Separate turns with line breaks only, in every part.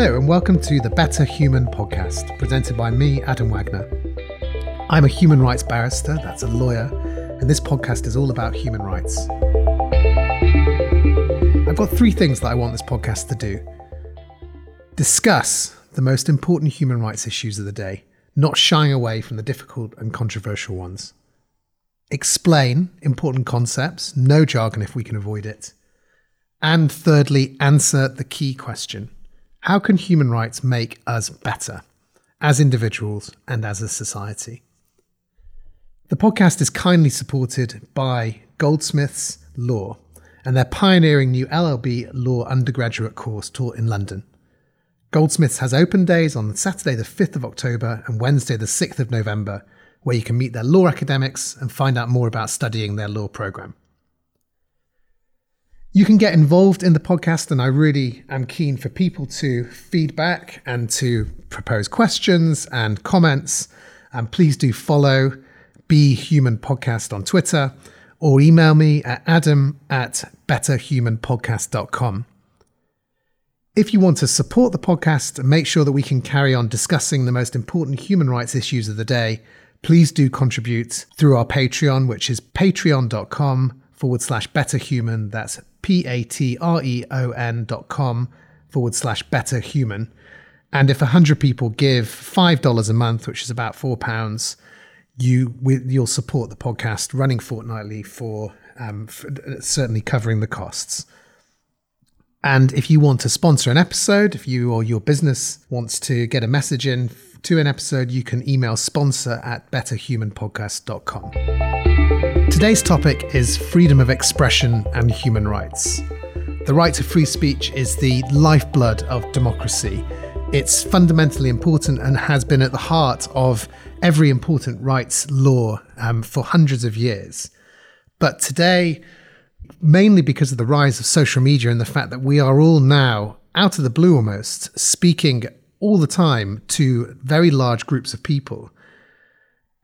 Hello, and welcome to the Better Human podcast, presented by me, Adam Wagner. I'm a human rights barrister, that's a lawyer, and this podcast is all about human rights. I've got three things that I want this podcast to do discuss the most important human rights issues of the day, not shying away from the difficult and controversial ones. Explain important concepts, no jargon if we can avoid it. And thirdly, answer the key question how can human rights make us better as individuals and as a society? The podcast is kindly supported by Goldsmiths Law and their pioneering new LLB Law undergraduate course taught in London. Goldsmiths has open days on Saturday, the 5th of October and Wednesday, the 6th of November, where you can meet their law academics and find out more about studying their law program. You can get involved in the podcast, and I really am keen for people to feedback and to propose questions and comments. And please do follow Better Human Podcast on Twitter or email me at adam at betterhumanpodcast.com. If you want to support the podcast and make sure that we can carry on discussing the most important human rights issues of the day, please do contribute through our Patreon, which is patreon.com forward slash betterhuman. That's P A T R E O N dot com forward slash better human. And if 100 people give $5 a month, which is about £4, you, you'll support the podcast running fortnightly for, um, for certainly covering the costs. And if you want to sponsor an episode, if you or your business wants to get a message in to an episode, you can email sponsor at betterhumanpodcast.com. Today's topic is freedom of expression and human rights. The right to free speech is the lifeblood of democracy. It's fundamentally important and has been at the heart of every important rights law um, for hundreds of years. But today, mainly because of the rise of social media and the fact that we are all now, out of the blue almost, speaking all the time to very large groups of people,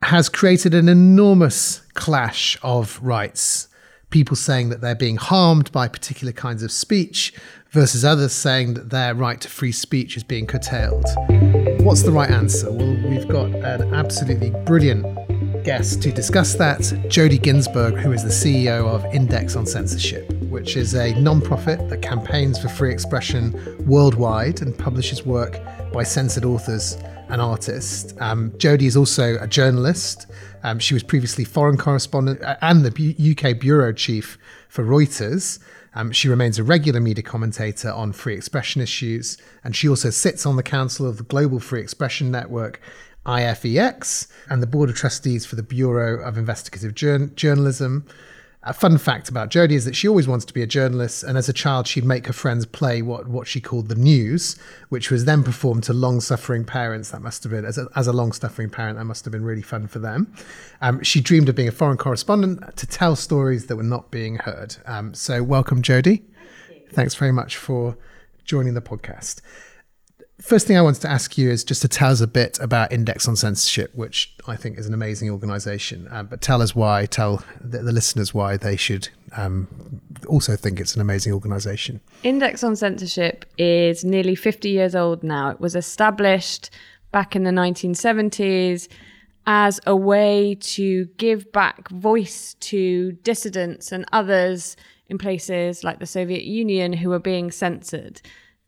has created an enormous clash of rights. People saying that they're being harmed by particular kinds of speech versus others saying that their right to free speech is being curtailed. What's the right answer? Well, we've got an absolutely brilliant guest to discuss that, Jodie Ginsberg, who is the CEO of Index on Censorship, which is a non-profit that campaigns for free expression worldwide and publishes work by censored authors an artist. Um, Jodie is also a journalist. Um, she was previously foreign correspondent uh, and the UK bureau chief for Reuters. Um, she remains a regular media commentator on free expression issues, and she also sits on the council of the Global Free Expression Network, IFEX, and the board of trustees for the Bureau of Investigative Jour- Journalism. A fun fact about Jodie is that she always wanted to be a journalist, and as a child, she'd make her friends play what, what she called the news, which was then performed to long suffering parents. That must have been, as a, as a long suffering parent, that must have been really fun for them. Um, she dreamed of being a foreign correspondent to tell stories that were not being heard. Um, so, welcome, Jodie. Thank Thanks very much for joining the podcast first thing I wanted to ask you is just to tell us a bit about Index on Censorship, which I think is an amazing organization. Uh, but tell us why, tell the, the listeners why they should um, also think it's an amazing organization.
Index on Censorship is nearly 50 years old now. It was established back in the 1970s as a way to give back voice to dissidents and others in places like the Soviet Union who were being censored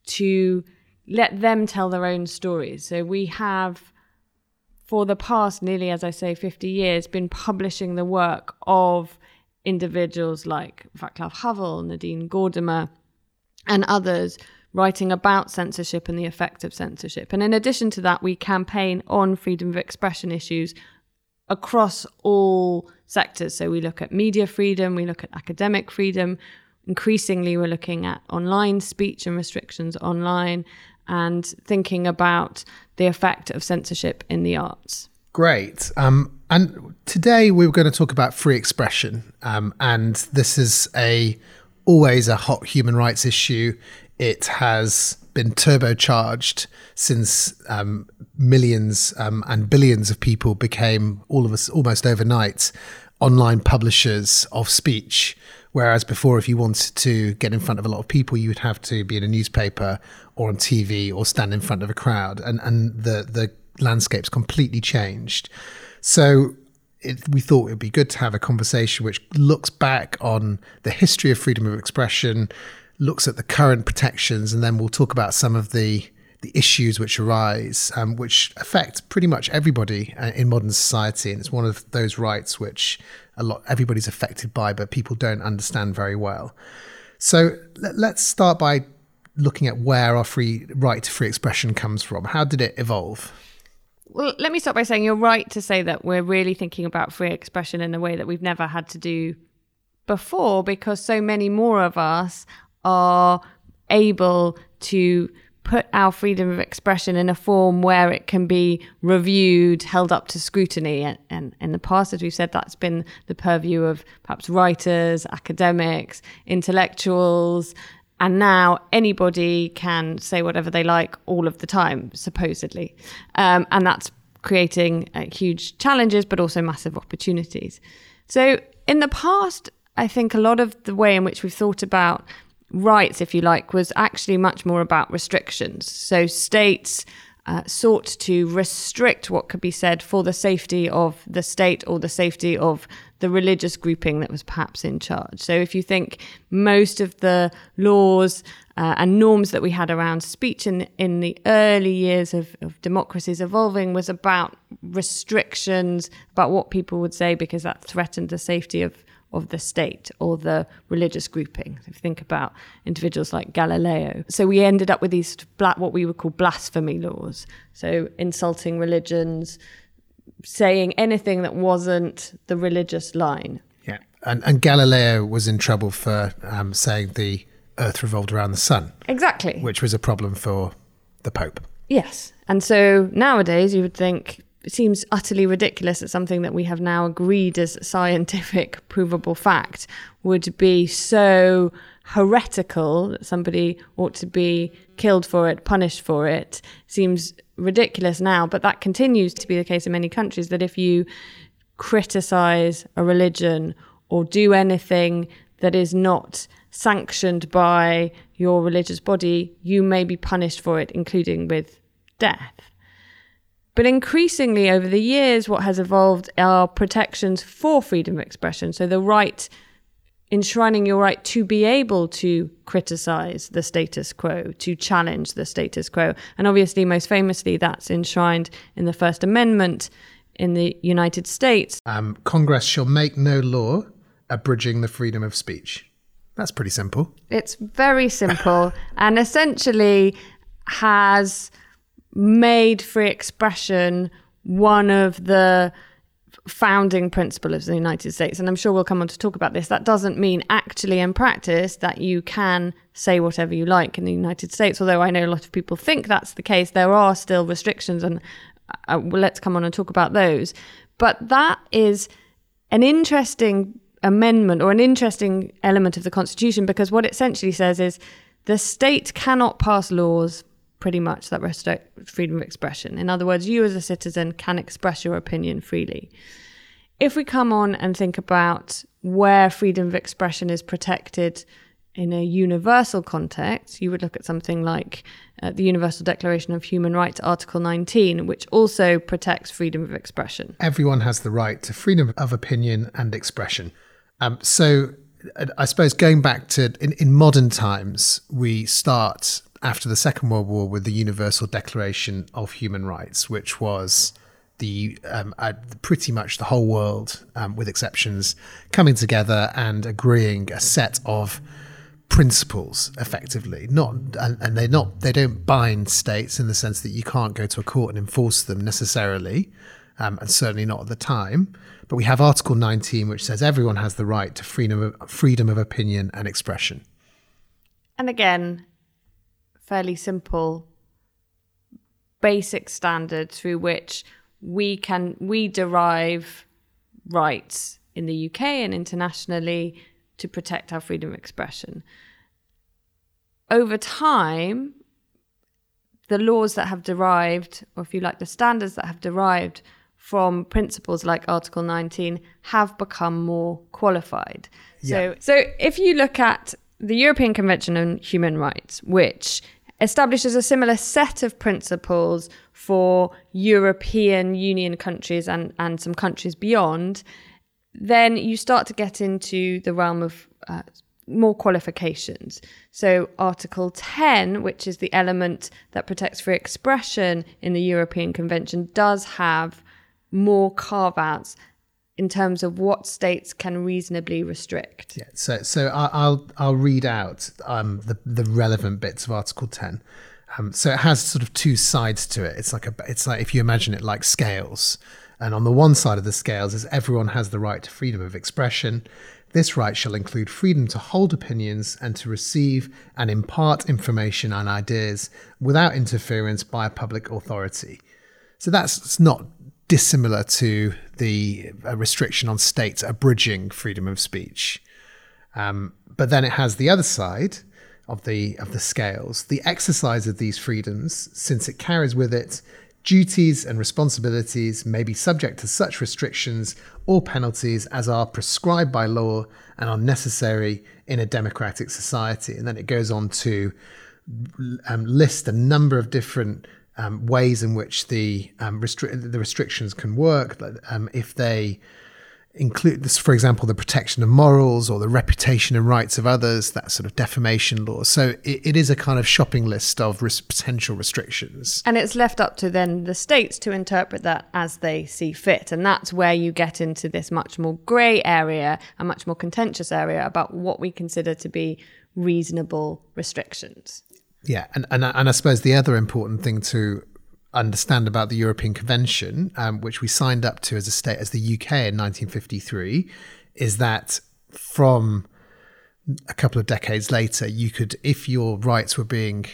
to let them tell their own stories. So we have, for the past nearly, as I say, 50 years, been publishing the work of individuals like Václav Havel, Nadine Gordimer, and others writing about censorship and the effect of censorship. And in addition to that, we campaign on freedom of expression issues across all sectors. So we look at media freedom, we look at academic freedom. Increasingly, we're looking at online speech and restrictions online and thinking about the effect of censorship in the arts.
Great. Um, and today we are going to talk about free expression, um, and this is a always a hot human rights issue. It has been turbocharged since um, millions um, and billions of people became all of us almost overnight online publishers of speech Whereas before, if you wanted to get in front of a lot of people, you would have to be in a newspaper or on TV or stand in front of a crowd, and and the the landscape's completely changed. So it, we thought it would be good to have a conversation which looks back on the history of freedom of expression, looks at the current protections, and then we'll talk about some of the the issues which arise, um, which affect pretty much everybody uh, in modern society, and it's one of those rights which a lot everybody's affected by, but people don't understand very well. So let, let's start by looking at where our free right to free expression comes from. How did it evolve?
Well, let me start by saying you're right to say that we're really thinking about free expression in a way that we've never had to do before because so many more of us are able to put our freedom of expression in a form where it can be reviewed, held up to scrutiny. And, and, in the past, as we've said, that's been the purview of perhaps writers, academics, intellectuals. And now anybody can say whatever they like all of the time, supposedly. Um, and that's creating uh, huge challenges, but also massive opportunities. So in the past, I think a lot of the way in which we've thought about rights, if you like, was actually much more about restrictions. So states uh, sought to restrict what could be said for the safety of the state or the safety of the religious grouping that was perhaps in charge. So if you think most of the laws uh, and norms that we had around speech in in the early years of, of democracies evolving was about restrictions about what people would say because that threatened the safety of of the state or the religious grouping. If you think about individuals like Galileo. So we ended up with these black, what we would call blasphemy laws. So insulting religions, saying anything that wasn't the religious line.
Yeah. And, and Galileo was in trouble for um, saying the earth revolved around the sun.
Exactly.
Which was a problem for the Pope.
Yes. And so nowadays you would think seems utterly ridiculous that something that we have now agreed as scientific provable fact would be so heretical that somebody ought to be killed for it, punished for it. Seems ridiculous now, but that continues to be the case in many countries that if you criticize a religion or do anything that is not sanctioned by your religious body, you may be punished for it, including with death. But increasingly over the years, what has evolved are protections for freedom of expression. So the right, enshrining your right to be able to criticize the status quo, to challenge the status quo. And obviously, most famously, that's enshrined in the First Amendment in the United States.
Um, Congress shall make no law abridging the freedom of speech. That's pretty simple.
It's very simple and essentially has made free expression one of the founding principles of the United States. And I'm sure we'll come on to talk about this. That doesn't mean actually in practice that you can say whatever you like in the United States. Although I know a lot of people think that's the case, there are still restrictions, and uh, well, let's come on and talk about those. But that is an interesting amendment or an interesting element of the Constitution because what it essentially says is the state cannot pass laws pretty much that restrict freedom of expression. In other words, you as a citizen can express your opinion freely. If we come on and think about where freedom of expression is protected in a universal context, you would look at something like uh, the Universal Declaration of Human Rights, Article 19, which also protects freedom of expression.
Everyone has the right to freedom of opinion and expression. Um, so, uh, I suppose going back to in, in modern times, we start after the Second World War with the Universal Declaration of Human Rights, which was the um, uh, pretty much the whole world, um, with exceptions, coming together and agreeing a set of principles effectively. Not and, and they're not they don't bind states in the sense that you can't go to a court and enforce them necessarily um, and certainly not at the time. But we have article 19 which says everyone has the right to freedom of, freedom of opinion and expression.
And again fairly simple basic standard through which we can we derive rights in the UK and internationally to protect our freedom of expression. Over time, the laws that have derived, or if you like, the standards that have derived from principles like Article 19 have become more qualified.
Yeah.
So, so if you look at the European Convention on Human Rights, which establishes a similar set of principles for European Union countries and, and some countries beyond, then you start to get into the realm of uh, more qualifications. So, Article 10, which is the element that protects free expression in the European Convention, does have more carve outs in terms of what states can reasonably restrict.
Yeah, so so I'll I'll read out um, the the relevant bits of Article Ten. Um, so it has sort of two sides to it. It's like a it's like if you imagine it like scales, and on the one side of the scales is everyone has the right to freedom of expression. This right shall include freedom to hold opinions and to receive and impart information and ideas without interference by a public authority. So that's not dissimilar to the uh, restriction on states abridging freedom of speech. Um, but then it has the other side of the of the scales, the exercise of these freedoms, since it carries with it duties and responsibilities, may be subject to such restrictions or penalties as are prescribed by law and are necessary in a democratic society. And then it goes on to um, list a number of different um, ways in which the um, restri- the restrictions can work. Um, if they include this, for example, the protection of morals or the reputation and rights of others, that sort of defamation law. So it, it is a kind of shopping list of res- potential restrictions.
And it's left up to then the states to interpret that as they see fit. And that's where you get into this much more grey area, a much more contentious area about what we consider to be reasonable restrictions.
Yeah, and, and and I suppose the other important thing to understand about the European Convention, um, which we signed up to as a state, as the UK in 1953, is that from a couple of decades later, you could, if your rights were being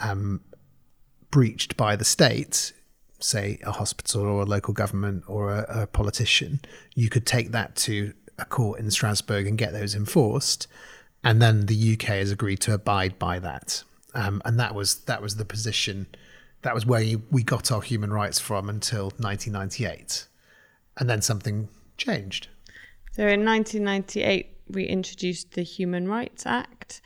um, breached by the state, say a hospital or a local government or a, a politician, you could take that to a court in Strasbourg and get those enforced. And then the UK has agreed to abide by that. Um, and that was that was the position that was where you, we got our human rights from until 1998 and then something changed
So in 1998, we introduced the Human Rights Act,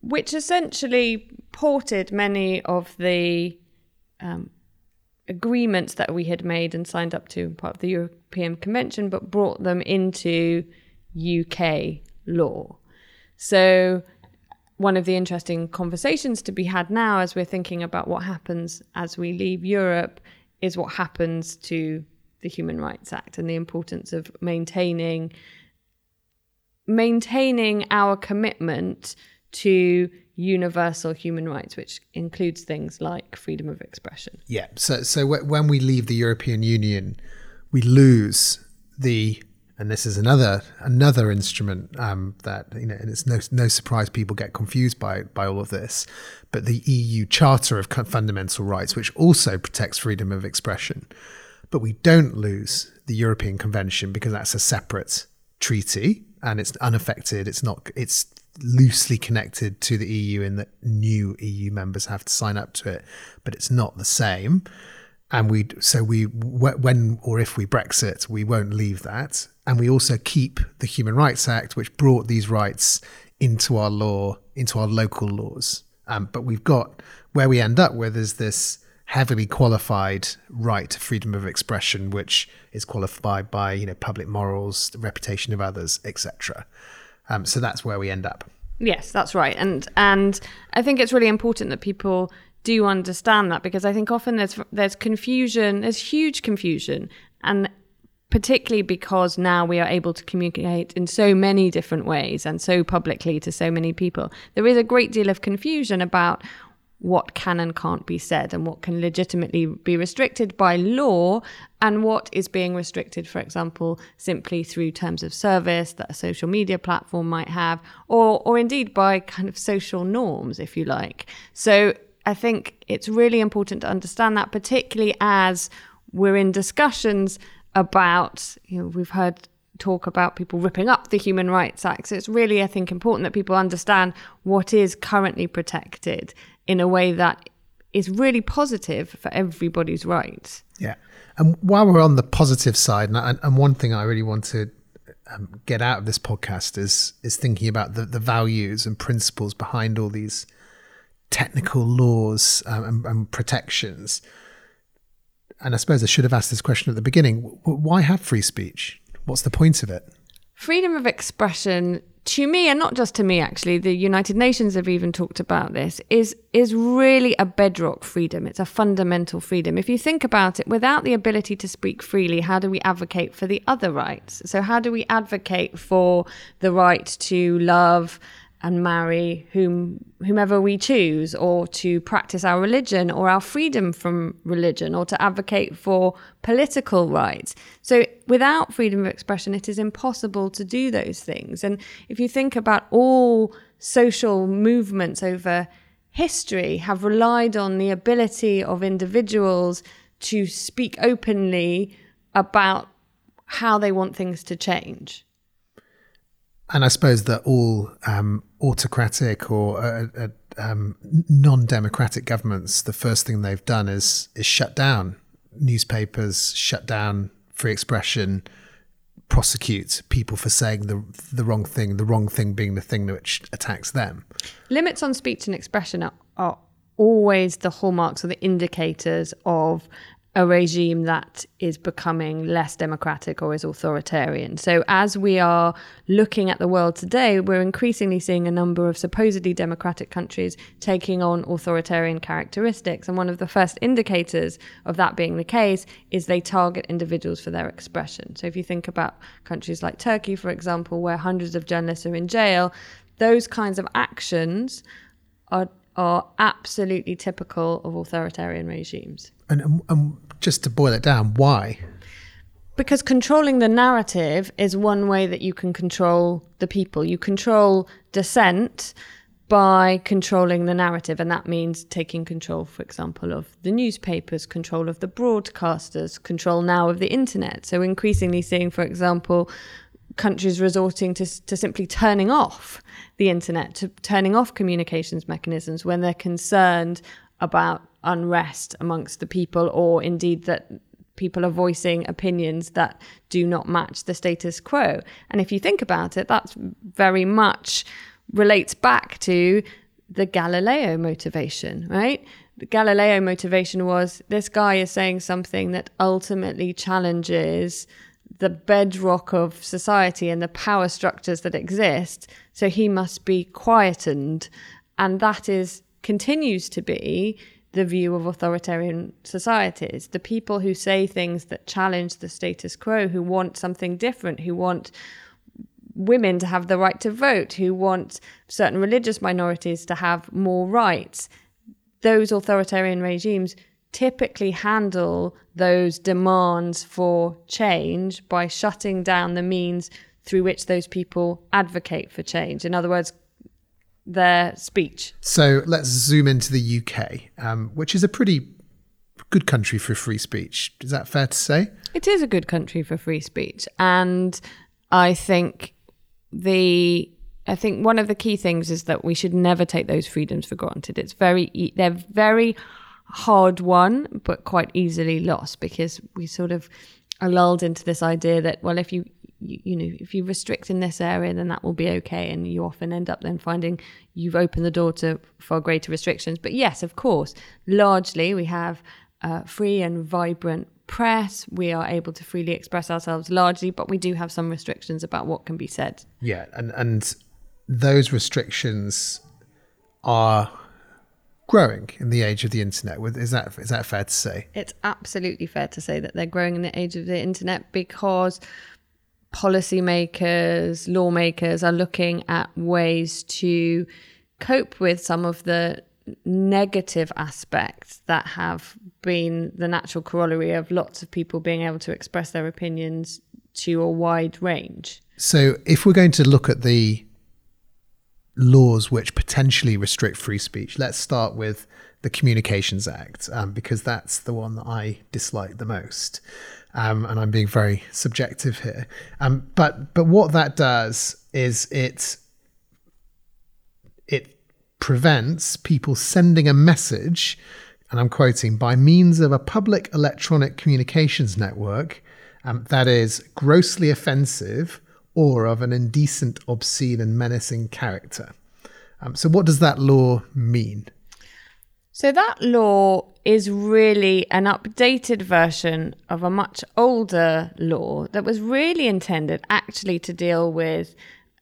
which essentially ported many of the um, agreements that we had made and signed up to, part of the European Convention, but brought them into UK law. So one of the interesting conversations to be had now as we're thinking about what happens as we leave Europe is what happens to the Human Rights Act and the importance of maintaining maintaining our commitment to universal human rights which includes things like freedom of expression.
yeah so so when we leave the European Union we lose the and this is another another instrument um, that you know, and it's no no surprise people get confused by by all of this, but the EU Charter of Fundamental Rights, which also protects freedom of expression, but we don't lose the European Convention because that's a separate treaty and it's unaffected. It's not. It's loosely connected to the EU in that new EU members have to sign up to it, but it's not the same and we so we when or if we Brexit, we won't leave that, and we also keep the Human Rights Act, which brought these rights into our law, into our local laws. Um, but we've got where we end up with is this heavily qualified right to freedom of expression, which is qualified by you know public morals, the reputation of others, etc. Um, so that's where we end up.
Yes, that's right. And and I think it's really important that people do understand that because I think often there's there's confusion, there's huge confusion and particularly because now we are able to communicate in so many different ways and so publicly to so many people. There is a great deal of confusion about what can and can't be said and what can legitimately be restricted by law and what is being restricted, for example, simply through terms of service that a social media platform might have, or, or indeed by kind of social norms, if you like. So I think it's really important to understand that, particularly as we're in discussions about, you know, we've heard talk about people ripping up the Human Rights Act. So it's really, I think, important that people understand what is currently protected in a way that is really positive for everybody's rights.
Yeah. And while we're on the positive side, and, and one thing I really want to um, get out of this podcast is is thinking about the, the values and principles behind all these technical laws um, and, and, protections. And I suppose I should have asked this question at the beginning: Why have free speech? What's the point of it?
Freedom of expression to me, and not just to me, actually, the United Nations have even talked about this, is is really a bedrock freedom. It's a fundamental freedom. If you think about it, without the ability to speak freely, how do we advocate for the other rights? So how do we advocate for the right to love and marry whom whomever we choose or to practice our religion or our freedom from religion or to advocate for political rights. So without freedom of expression it is impossible to do those things. And if you think about all social movements over history have relied on the ability of individuals to speak openly about how they want things to change.
And I suppose that all um, autocratic or uh, uh, um, non-democratic governments, the first thing they've done is is shut down newspapers, shut down free expression, prosecute people for saying the the wrong thing. The wrong thing being the thing which attacks them.
Limits on speech and expression are, are always the hallmarks or the indicators of a regime that is becoming less democratic or is authoritarian. So, as we are looking at the world today, we're increasingly seeing a number of supposedly democratic countries taking on authoritarian characteristics. And one of the first indicators of that being the case is they target individuals for their expression. So, if you think about countries like Turkey, for example, where hundreds of journalists are in jail, those kinds of actions are are absolutely typical of authoritarian regimes.
And, and, and just to boil it down, why?
Because controlling the narrative is one way that you can control the people. You control dissent by controlling the narrative, and that means taking control, for example, of the newspapers, control of the broadcasters, control now of the internet. So, increasingly seeing, for example, countries resorting to, to simply turning off the internet, to turning off communications mechanisms when they're concerned about unrest amongst the people, or indeed that people are voicing opinions that do not match the status quo. And if you think about it, that's very much relates back to the Galileo motivation, right? The Galileo motivation was this guy is saying something that ultimately challenges the bedrock of society and the power structures that exist. So he must be quietened. And that is continues to be the view of authoritarian societies. The people who say things that challenge the status quo, who want something different, who want women to have the right to vote, who want certain religious minorities to have more rights. Those authoritarian regimes typically handle those demands for change by shutting down the means through which those people advocate for change. In other words, their speech.
So let's zoom into the UK, um, which is a pretty good country for free speech. Is that fair to say?
It is a good country for free speech. And I think the I think one of the key things is that we should never take those freedoms for granted. It's very they're very hard won, but quite easily lost because we sort of are lulled into this idea that well, if you you, you, know if you restrict in this area then that will be okay and you often end up then finding you've opened the door to far greater restrictions but yes of course largely we have uh, free and vibrant press we are able to freely express ourselves largely but we do have some restrictions about what can be said
yeah and and those restrictions are growing in the age of the internet. Is that is that fair to say?
It's absolutely fair to say that they're growing in the age of the internet because policymakers, lawmakers are looking at ways to cope with some of the negative aspects that have been the natural corollary of lots of people being able to express their opinions to a wide range.
So, if we're going to look at the laws which potentially restrict free speech. Let's start with the Communications Act, um, because that's the one that I dislike the most. Um, and I'm being very subjective here. Um, but but what that does is it it prevents people sending a message and I'm quoting, by means of a public electronic communications network um, that is grossly offensive or of an indecent, obscene, and menacing character. Um, so, what does that law mean?
So, that law is really an updated version of a much older law that was really intended actually to deal with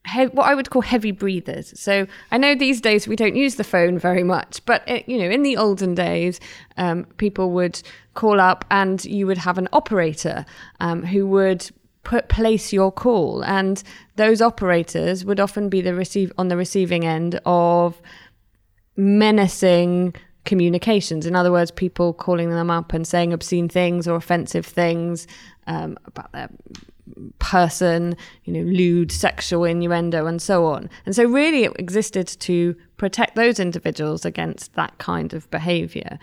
he- what I would call heavy breathers. So I know these days we don't use the phone very much, but it, you know, in the olden days, um, people would call up and you would have an operator um, who would put place your call, and those operators would often be the receive on the receiving end of menacing communications. In other words, people calling them up and saying obscene things or offensive things um, about their person, you know, lewd sexual innuendo and so on. And so really it existed to protect those individuals against that kind of behavior.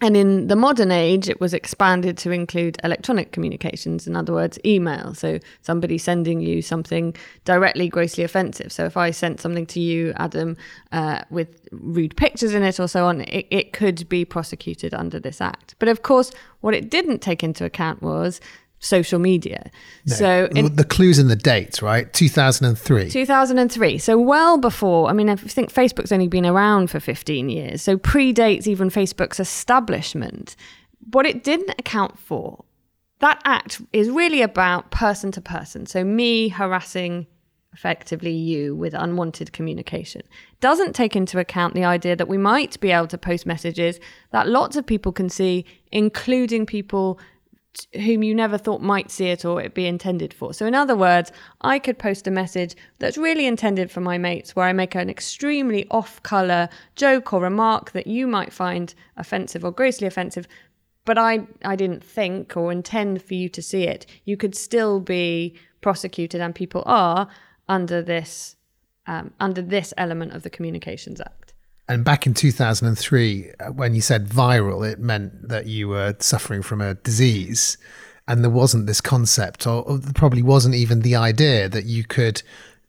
And in the modern age, it was expanded to include electronic communications, in other words, email. So somebody sending you something directly grossly offensive. So if I sent something to you, Adam, uh, with rude pictures in it or so on, it, it could be prosecuted under this act. But of course, what it didn't take into account was social media. No. So
in, the clues in the dates, right? 2003.
2003. So well before, I mean, I think Facebook's only been around for 15 years. So predates even Facebook's establishment. What it didn't account for, that act is really about person to person. So me harassing effectively you with unwanted communication. Doesn't take into account the idea that we might be able to post messages that lots of people can see, including people whom you never thought might see it or it be intended for. So, in other words, I could post a message that's really intended for my mates where I make an extremely off color joke or remark that you might find offensive or grossly offensive, but I, I didn't think or intend for you to see it. You could still be prosecuted, and people are under this. Um, under this element of the Communications Act.
And back in 2003, uh, when you said viral, it meant that you were suffering from a disease. And there wasn't this concept, or, or probably wasn't even the idea that you could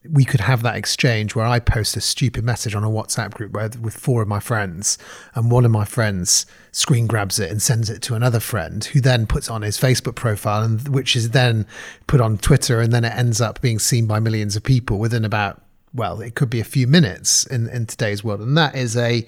we could have that exchange where I post a stupid message on a WhatsApp group where, with four of my friends, and one of my friends screen grabs it and sends it to another friend, who then puts on his Facebook profile, and which is then put on Twitter, and then it ends up being seen by millions of people within about well, it could be a few minutes in, in today's world, and that is a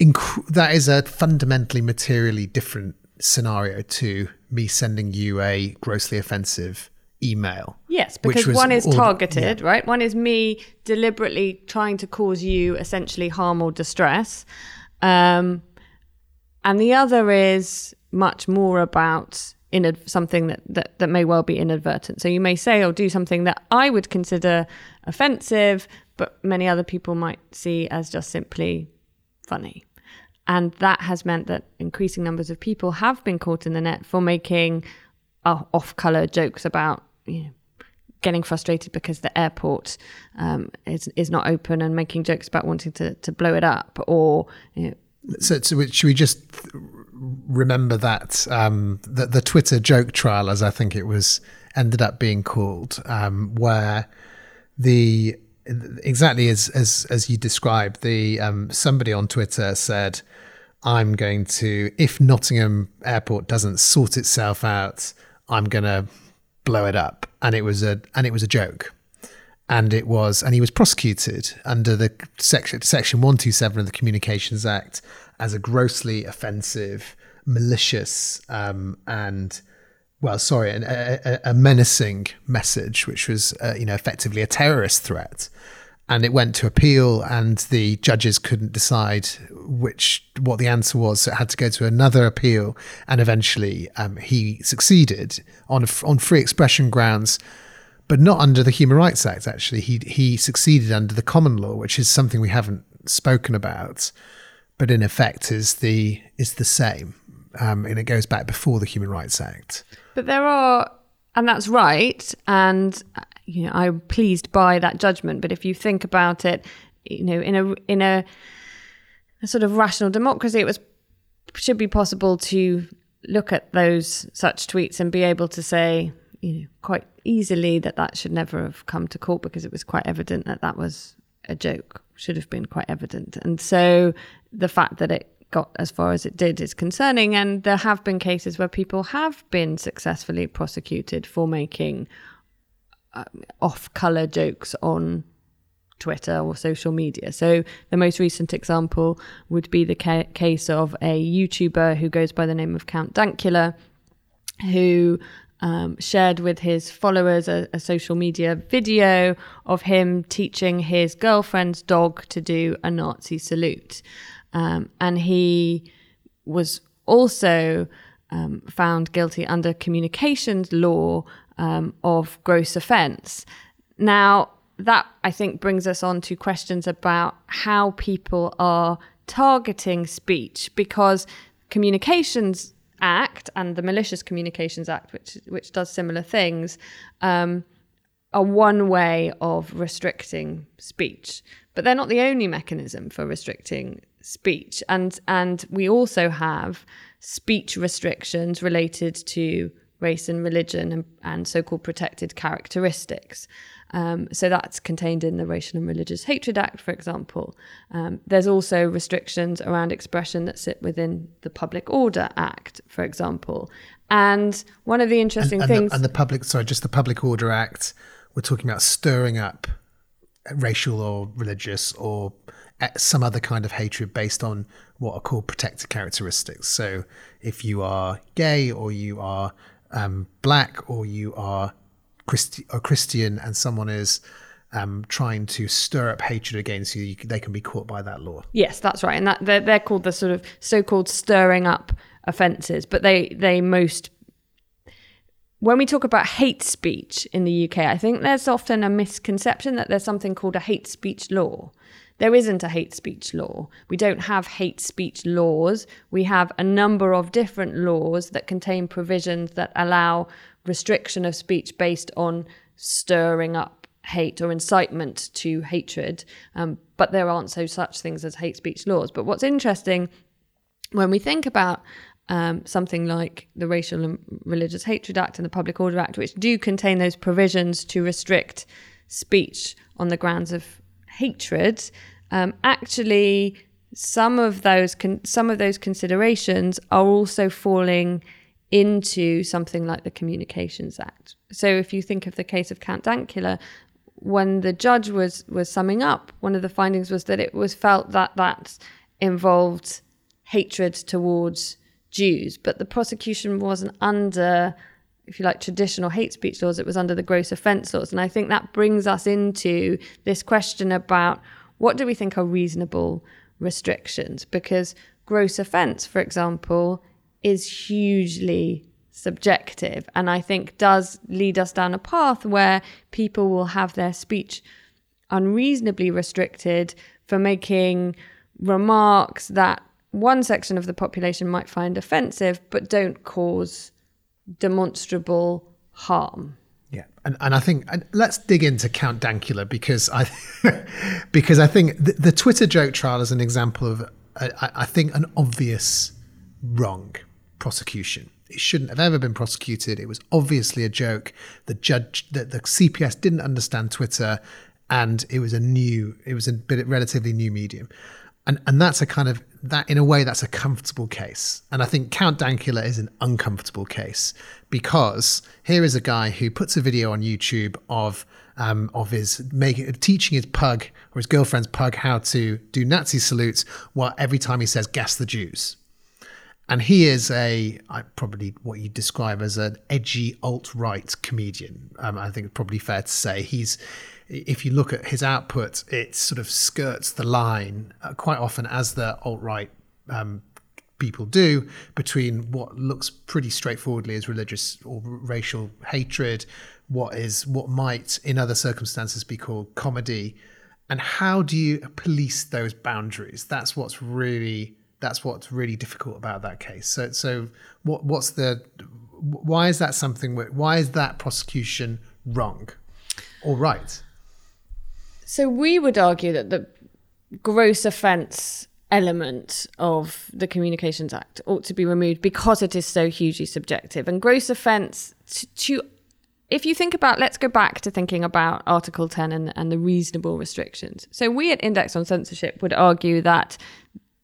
inc- that is a fundamentally materially different scenario to me sending you a grossly offensive email.
Yes, because one is targeted, yeah. right? One is me deliberately trying to cause you essentially harm or distress. Um, and the other is much more about in something that, that, that may well be inadvertent. So you may say or do something that I would consider offensive, but many other people might see as just simply funny. And that has meant that increasing numbers of people have been caught in the net for making uh, off color jokes about, you know, getting frustrated because the airport um, is, is not open and making jokes about wanting to, to blow it up or, you know,
so, so, should we just remember that um, the, the Twitter joke trial, as I think it was ended up being called, um, where the exactly as as as you described, the um, somebody on Twitter said, "I'm going to if Nottingham Airport doesn't sort itself out, I'm going to blow it up," and it was a and it was a joke. And it was and he was prosecuted under the section section 127 of the communications act as a grossly offensive malicious um, and well sorry a, a, a, menacing message which was uh, you know effectively a terrorist threat. And it went to appeal and the judges couldn't decide which what the answer was so it had to go to another appeal. And eventually um, he succeeded on on free expression grounds but not under the Human Rights Act. Actually, he he succeeded under the common law, which is something we haven't spoken about, but in effect is the is the same, um, and it goes back before the Human Rights Act.
But there are, and that's right, and you know I'm pleased by that judgment. But if you think about it, you know, in a in a, a sort of rational democracy, it was should be possible to look at those such tweets and be able to say you know, quite easily that that should never have come to court because it was quite evident that that was a joke, should have been quite evident. And so the fact that it got as far as it did is concerning. And there have been cases where people have been successfully prosecuted for making uh, off color jokes on Twitter or social media. So the most recent example would be the ca- case of a YouTuber who goes by the name of Count Dankula, who um, shared with his followers a, a, social media video of him teaching his girlfriend's dog to do a Nazi salute. Um, and he was also um, found guilty under communications law um, of gross offence. Now, that I think brings us on to questions about how people are targeting speech because communications act and the malicious communications act which which does similar things um, are one way of restricting speech but they're not the only mechanism for restricting speech and and we also have speech restrictions related to race and religion and, and so-called protected characteristics um, so that's contained in the Racial and Religious Hatred Act, for example. Um, there's also restrictions around expression that sit within the Public Order Act, for example. And one of the interesting
and, and
things.
The, and the public, sorry, just the Public Order Act, we're talking about stirring up racial or religious or some other kind of hatred based on what are called protected characteristics. So if you are gay or you are um, black or you are Christi- a Christian and someone is um, trying to stir up hatred against you, you, they can be caught by that law.
Yes, that's right, and that they're, they're called the sort of so-called stirring up offences. But they they most when we talk about hate speech in the UK, I think there's often a misconception that there's something called a hate speech law. There isn't a hate speech law. We don't have hate speech laws. We have a number of different laws that contain provisions that allow restriction of speech based on stirring up hate or incitement to hatred. Um, but there aren't so such things as hate speech laws. But what's interesting when we think about um, something like the Racial and Religious Hatred Act and the Public Order Act, which do contain those provisions to restrict speech on the grounds of hatred, um, actually some of those con- some of those considerations are also falling into something like the Communications Act. So if you think of the case of Count Dankula, when the judge was was summing up, one of the findings was that it was felt that that involved hatred towards Jews, but the prosecution wasn't under, if you like, traditional hate speech laws. It was under the gross offence laws, and I think that brings us into this question about what do we think are reasonable restrictions? Because gross offence, for example, is hugely subjective and I think does lead us down a path where people will have their speech unreasonably restricted for making remarks that one section of the population might find offensive but don't cause demonstrable harm.
Yeah, and, and I think and let's dig into Count Dankula because I because I think the, the Twitter joke trial is an example of I, I think an obvious wrong prosecution. It shouldn't have ever been prosecuted. It was obviously a joke. The judge, the, the CPS didn't understand Twitter, and it was a new, it was a bit relatively new medium, and and that's a kind of that in a way that's a comfortable case. And I think Count Dankula is an uncomfortable case because here is a guy who puts a video on YouTube of um, of his making teaching his pug or his girlfriend's pug how to do Nazi salutes, while every time he says "gas the Jews." and he is a probably what you describe as an edgy alt right comedian. Um, I think it's probably fair to say he's. If you look at his output, it sort of skirts the line uh, quite often, as the alt right um, people do, between what looks pretty straightforwardly as religious or racial hatred, what is what might in other circumstances be called comedy, and how do you police those boundaries? That's what's really that's what's really difficult about that case. So, so what what's the why is that something? Why is that prosecution wrong or right?
So we would argue that the gross offence element of the Communications Act ought to be removed because it is so hugely subjective. And gross offence to, to if you think about, let's go back to thinking about Article 10 and, and the reasonable restrictions. So, we at Index on Censorship would argue that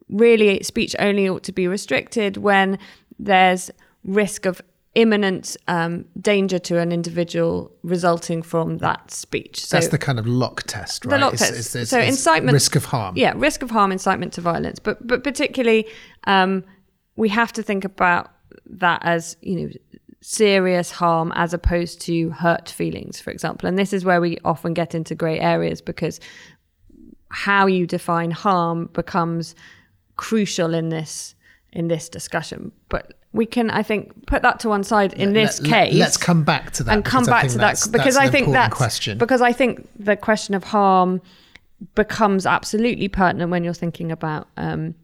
really speech only ought to be restricted when there's risk of imminent um, danger to an individual resulting from that speech.
So that's the kind of lock test, right?
The lock it's, test. It's, it's, so incitement,
risk of harm.
Yeah, risk of harm, incitement to violence. But but particularly, um, we have to think about that as you know serious harm as opposed to hurt feelings, for example. And this is where we often get into grey areas because how you define harm becomes crucial in this in this discussion. But we can, I think, put that to one side in this
let,
case.
Let's come back to that
and come back to that because I think that's
question.
because I think the question of harm becomes absolutely pertinent when you're thinking about um,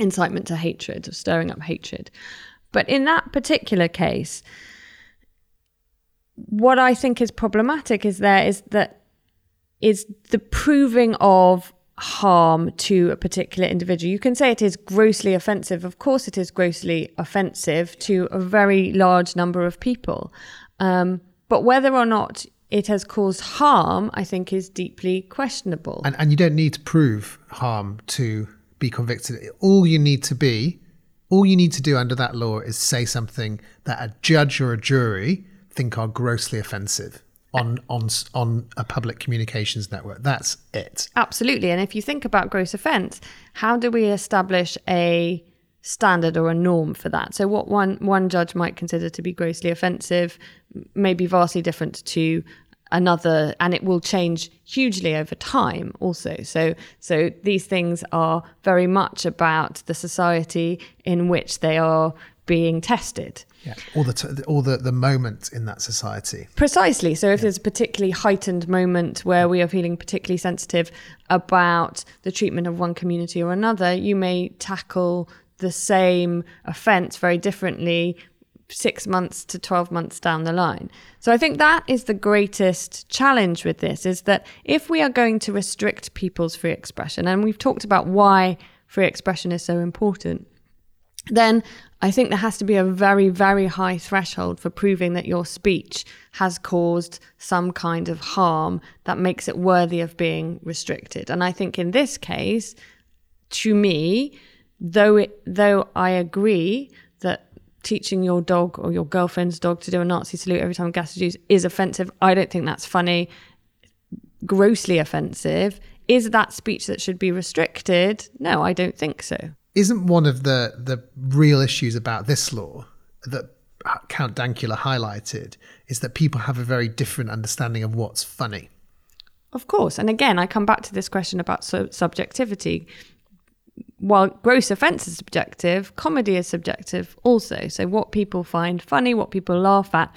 incitement to hatred or stirring up hatred. But in that particular case, what I think is problematic is there is that is the proving of harm to a particular individual. You can say it is grossly offensive. Of course, it is grossly offensive to a very large number of people. Um, but whether or not it has caused harm, I think, is deeply questionable.
And, and you don't need to prove harm to be convicted. All you need to be, all you need to do under that law is say something that a judge or a jury think are grossly offensive on on on a public communications network. That's it.
Absolutely. And if you think about gross offence, how do we establish a standard or a norm for that? So what one one judge might consider to be grossly offensive may be vastly different to another and it will change hugely over time also so so these things are very much about the society in which they are being tested.
Yeah, all the t- all the the moment in that society.
Precisely. So if yeah. there's a particularly heightened moment where we are feeling particularly sensitive about the treatment of one community or another, you may tackle the same offence very differently six months to 12 months down the line. So I think that is the greatest challenge with this is that if we are going to restrict people's free expression, and we've talked about why free expression is so important, then I think there has to be a very, very high threshold for proving that your speech has caused some kind of harm that makes it worthy of being restricted. And I think in this case, to me, though it, though I agree that teaching your dog or your girlfriend's dog to do a Nazi salute every time gas is used is offensive, I don't think that's funny. Grossly offensive. Is that speech that should be restricted? No, I don't think so
isn't one of the the real issues about this law that Count Dankula highlighted is that people have a very different understanding of what's funny.
Of course, and again, I come back to this question about su- subjectivity. While gross offence is subjective, comedy is subjective also. So what people find funny, what people laugh at,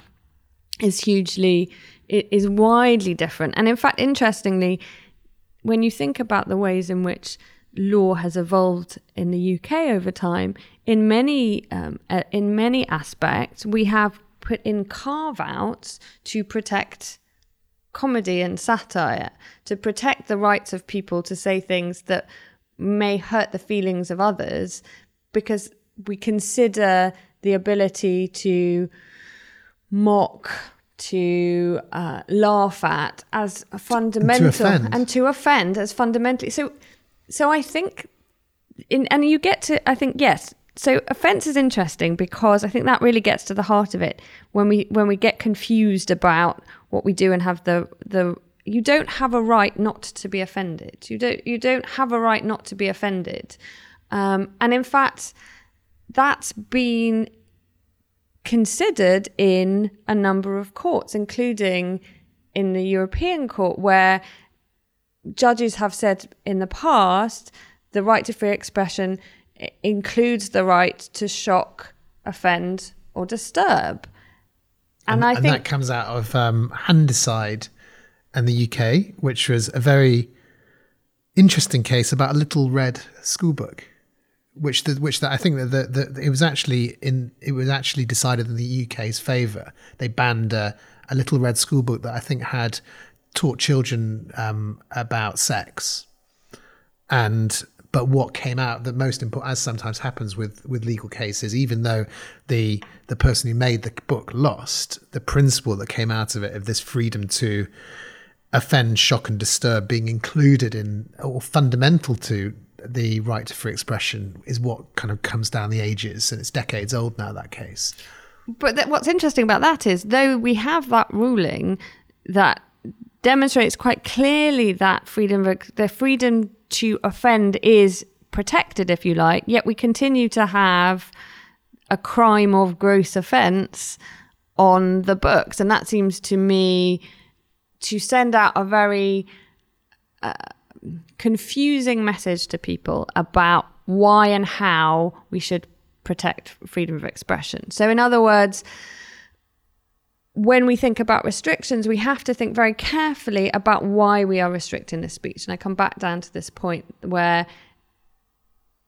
is hugely is widely different. And in fact, interestingly, when you think about the ways in which law has evolved in the UK over time, in many um, uh, in many aspects, we have put in carve outs to protect comedy and satire, to protect the rights of people to say things that may hurt the feelings of others, because we consider the ability to mock to uh, laugh at as a fundamental
to
and to offend as fundamentally so so I think, in, and you get to, I think, yes. So offence is interesting because I think that really gets to the heart of it when we when we get confused about what we do and have the the you don't have a right not to be offended. You don't you don't have a right not to be offended, um, and in fact, that's been considered in a number of courts, including in the European Court, where judges have said in the past the right to free expression includes the right to shock, offend, or disturb.
And, and I and think that comes out of um, Handyside and the UK, which was a very interesting case about a little red school book, which the, which the, I think that the, the, it was actually in it was actually decided in the UK's favour. They banned a, a little red school book that I think had taught children um, about sex, and but what came out the most important, as sometimes happens with with legal cases, even though the the person who made the book lost, the principle that came out of it of this freedom to offend, shock, and disturb being included in or fundamental to the right to free expression is what kind of comes down the ages, and it's decades old now. That case.
But th- what's interesting about that is, though we have that ruling that demonstrates quite clearly that freedom, of, the freedom to offend is protected, if you like, yet we continue to have a crime of gross offence on the books, and that seems to me to send out a very uh, confusing message to people about why and how we should protect freedom of expression. So, in other words, when we think about restrictions, we have to think very carefully about why we are restricting the speech. And I come back down to this point where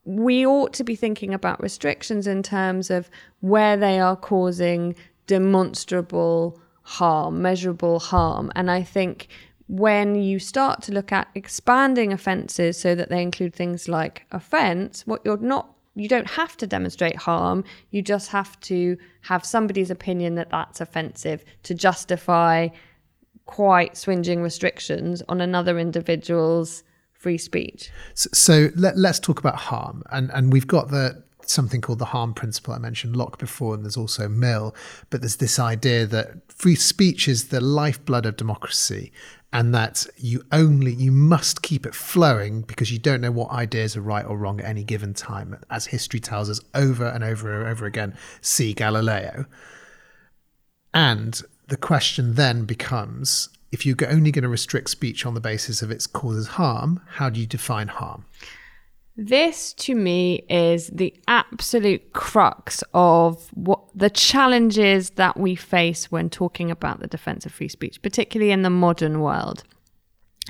we ought to be thinking about restrictions in terms of where they are causing demonstrable harm, measurable harm. And I think when you start to look at expanding offences so that they include things like offence, what you're not you don't have to demonstrate harm. You just have to have somebody's opinion that that's offensive to justify quite swinging restrictions on another individual's free speech.
So, so let, us talk about harm, and and we've got the something called the harm principle. I mentioned Locke before, and there's also Mill. But there's this idea that free speech is the lifeblood of democracy, and that you only you must keep it flowing because you don't know what ideas are right or wrong at any given time as history tells us over and over and over again see galileo. And the question then becomes if you're only going to restrict speech on the basis of its causes harm how do you define harm
this to me is the absolute crux of what the challenges that we face when talking about the defense of free speech, particularly in the modern world.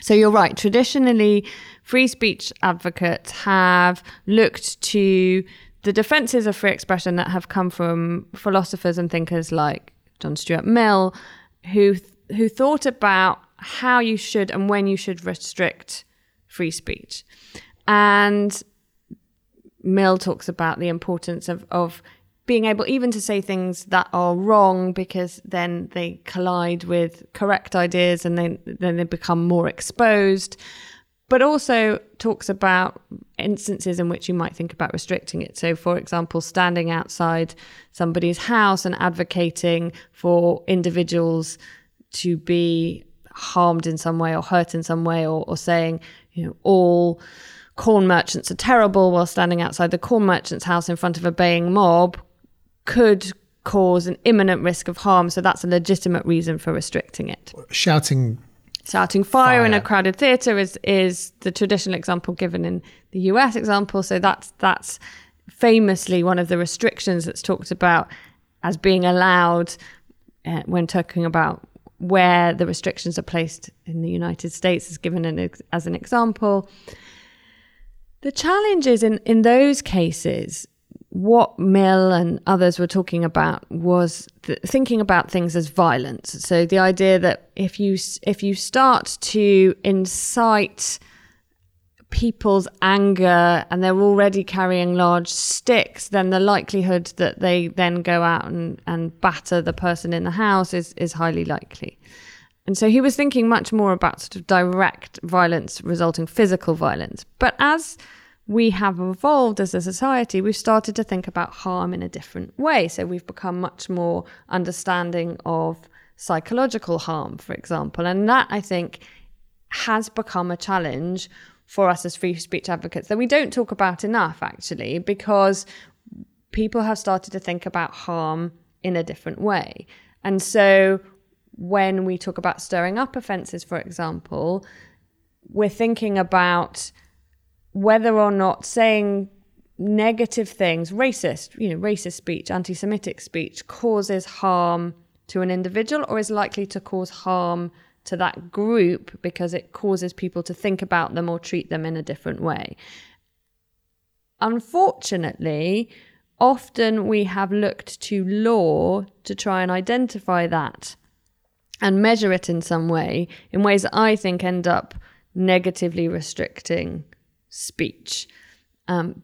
So you're right. Traditionally, free speech advocates have looked to the defenses of free expression that have come from philosophers and thinkers like John Stuart Mill, who who thought about how you should and when you should restrict free speech. And Mill talks about the importance of, of being able even to say things that are wrong because then they collide with correct ideas and then then they become more exposed. But also talks about instances in which you might think about restricting it. So for example standing outside somebody's house and advocating for individuals to be harmed in some way or hurt in some way or, or saying you know all corn merchants are terrible while standing outside the corn merchant's house in front of a baying mob could cause an imminent risk of harm. So that's a legitimate reason for restricting it.
Shouting
shouting fire, fire, in a crowded theater is is the traditional example given in the US example. So that's that's famously one of the restrictions that's talked about as being allowed uh, when talking about where the restrictions are placed in the United States is given an, as an example. The challenge is in, in those cases, what Mill and others were talking about was th- thinking about things as violence. So the idea that if you if you start to incite people's anger and they're already carrying large sticks, then the likelihood that they then go out and, and batter the person in the house is, is highly likely. And so he was thinking much more about sort of direct violence resulting physical violence. But as we have evolved as a society, we've started to think about harm in a different way. So we've become much more understanding of psychological harm, for example. And that, I think, has become a challenge for us as free speech advocates that we don't talk about enough, actually, because people have started to think about harm in a different way. And so when we talk about stirring up offences, for example, we're thinking about whether or not saying negative things, racist, you know, racist speech, anti Semitic speech, causes harm to an individual or is likely to cause harm to that group because it causes people to think about them or treat them in a different way. Unfortunately, often we have looked to law to try and identify that and measure it in some way in ways that I think end up negatively restricting speech. Um,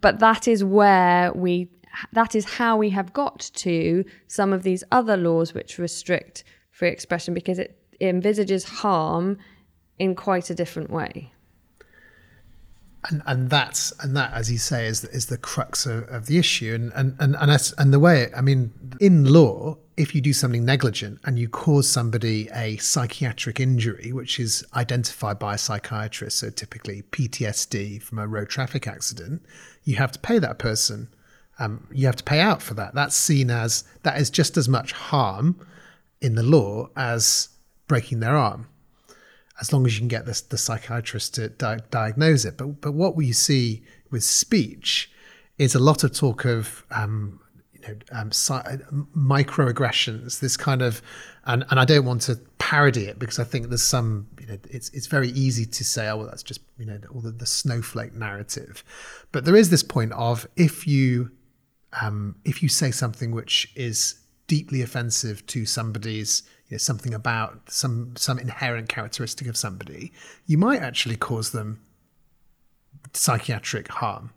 but that is where we that is how we have got to some of these other laws which restrict free expression because it, it envisages harm in quite a different way.
And and that's and that, as you say, is is the crux of, of the issue. And and and and, and the way, I mean, in law, if you do something negligent and you cause somebody a psychiatric injury, which is identified by a psychiatrist, so typically PTSD from a road traffic accident, you have to pay that person. Um, you have to pay out for that. That's seen as that is just as much harm in the law as breaking their arm as long as you can get the, the psychiatrist to di- diagnose it. But but what we see with speech is a lot of talk of um, you know um, si- microaggressions. This kind of and and I don't want to parody it because I think there's some you know it's it's very easy to say oh well that's just you know all the, the snowflake narrative, but there is this point of if you um, if you say something which is deeply offensive to somebody's you know, something about some some inherent characteristic of somebody, you might actually cause them psychiatric harm.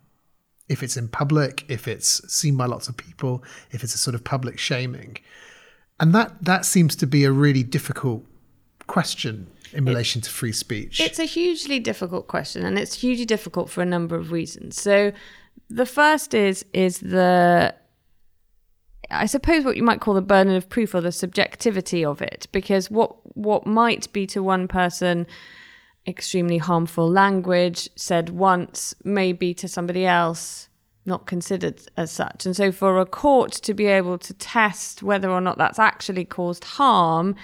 If it's in public, if it's seen by lots of people, if it's a sort of public shaming. And that that seems to be a really difficult question in relation it, to free speech.
It's a hugely difficult question and it's hugely difficult for a number of reasons. So the first is is the I suppose what you might call the burden of proof or the subjectivity of it, because what what might be to one person extremely harmful language said once may be to somebody else not considered as such. And so for a court to be able to test whether or not that's actually caused harm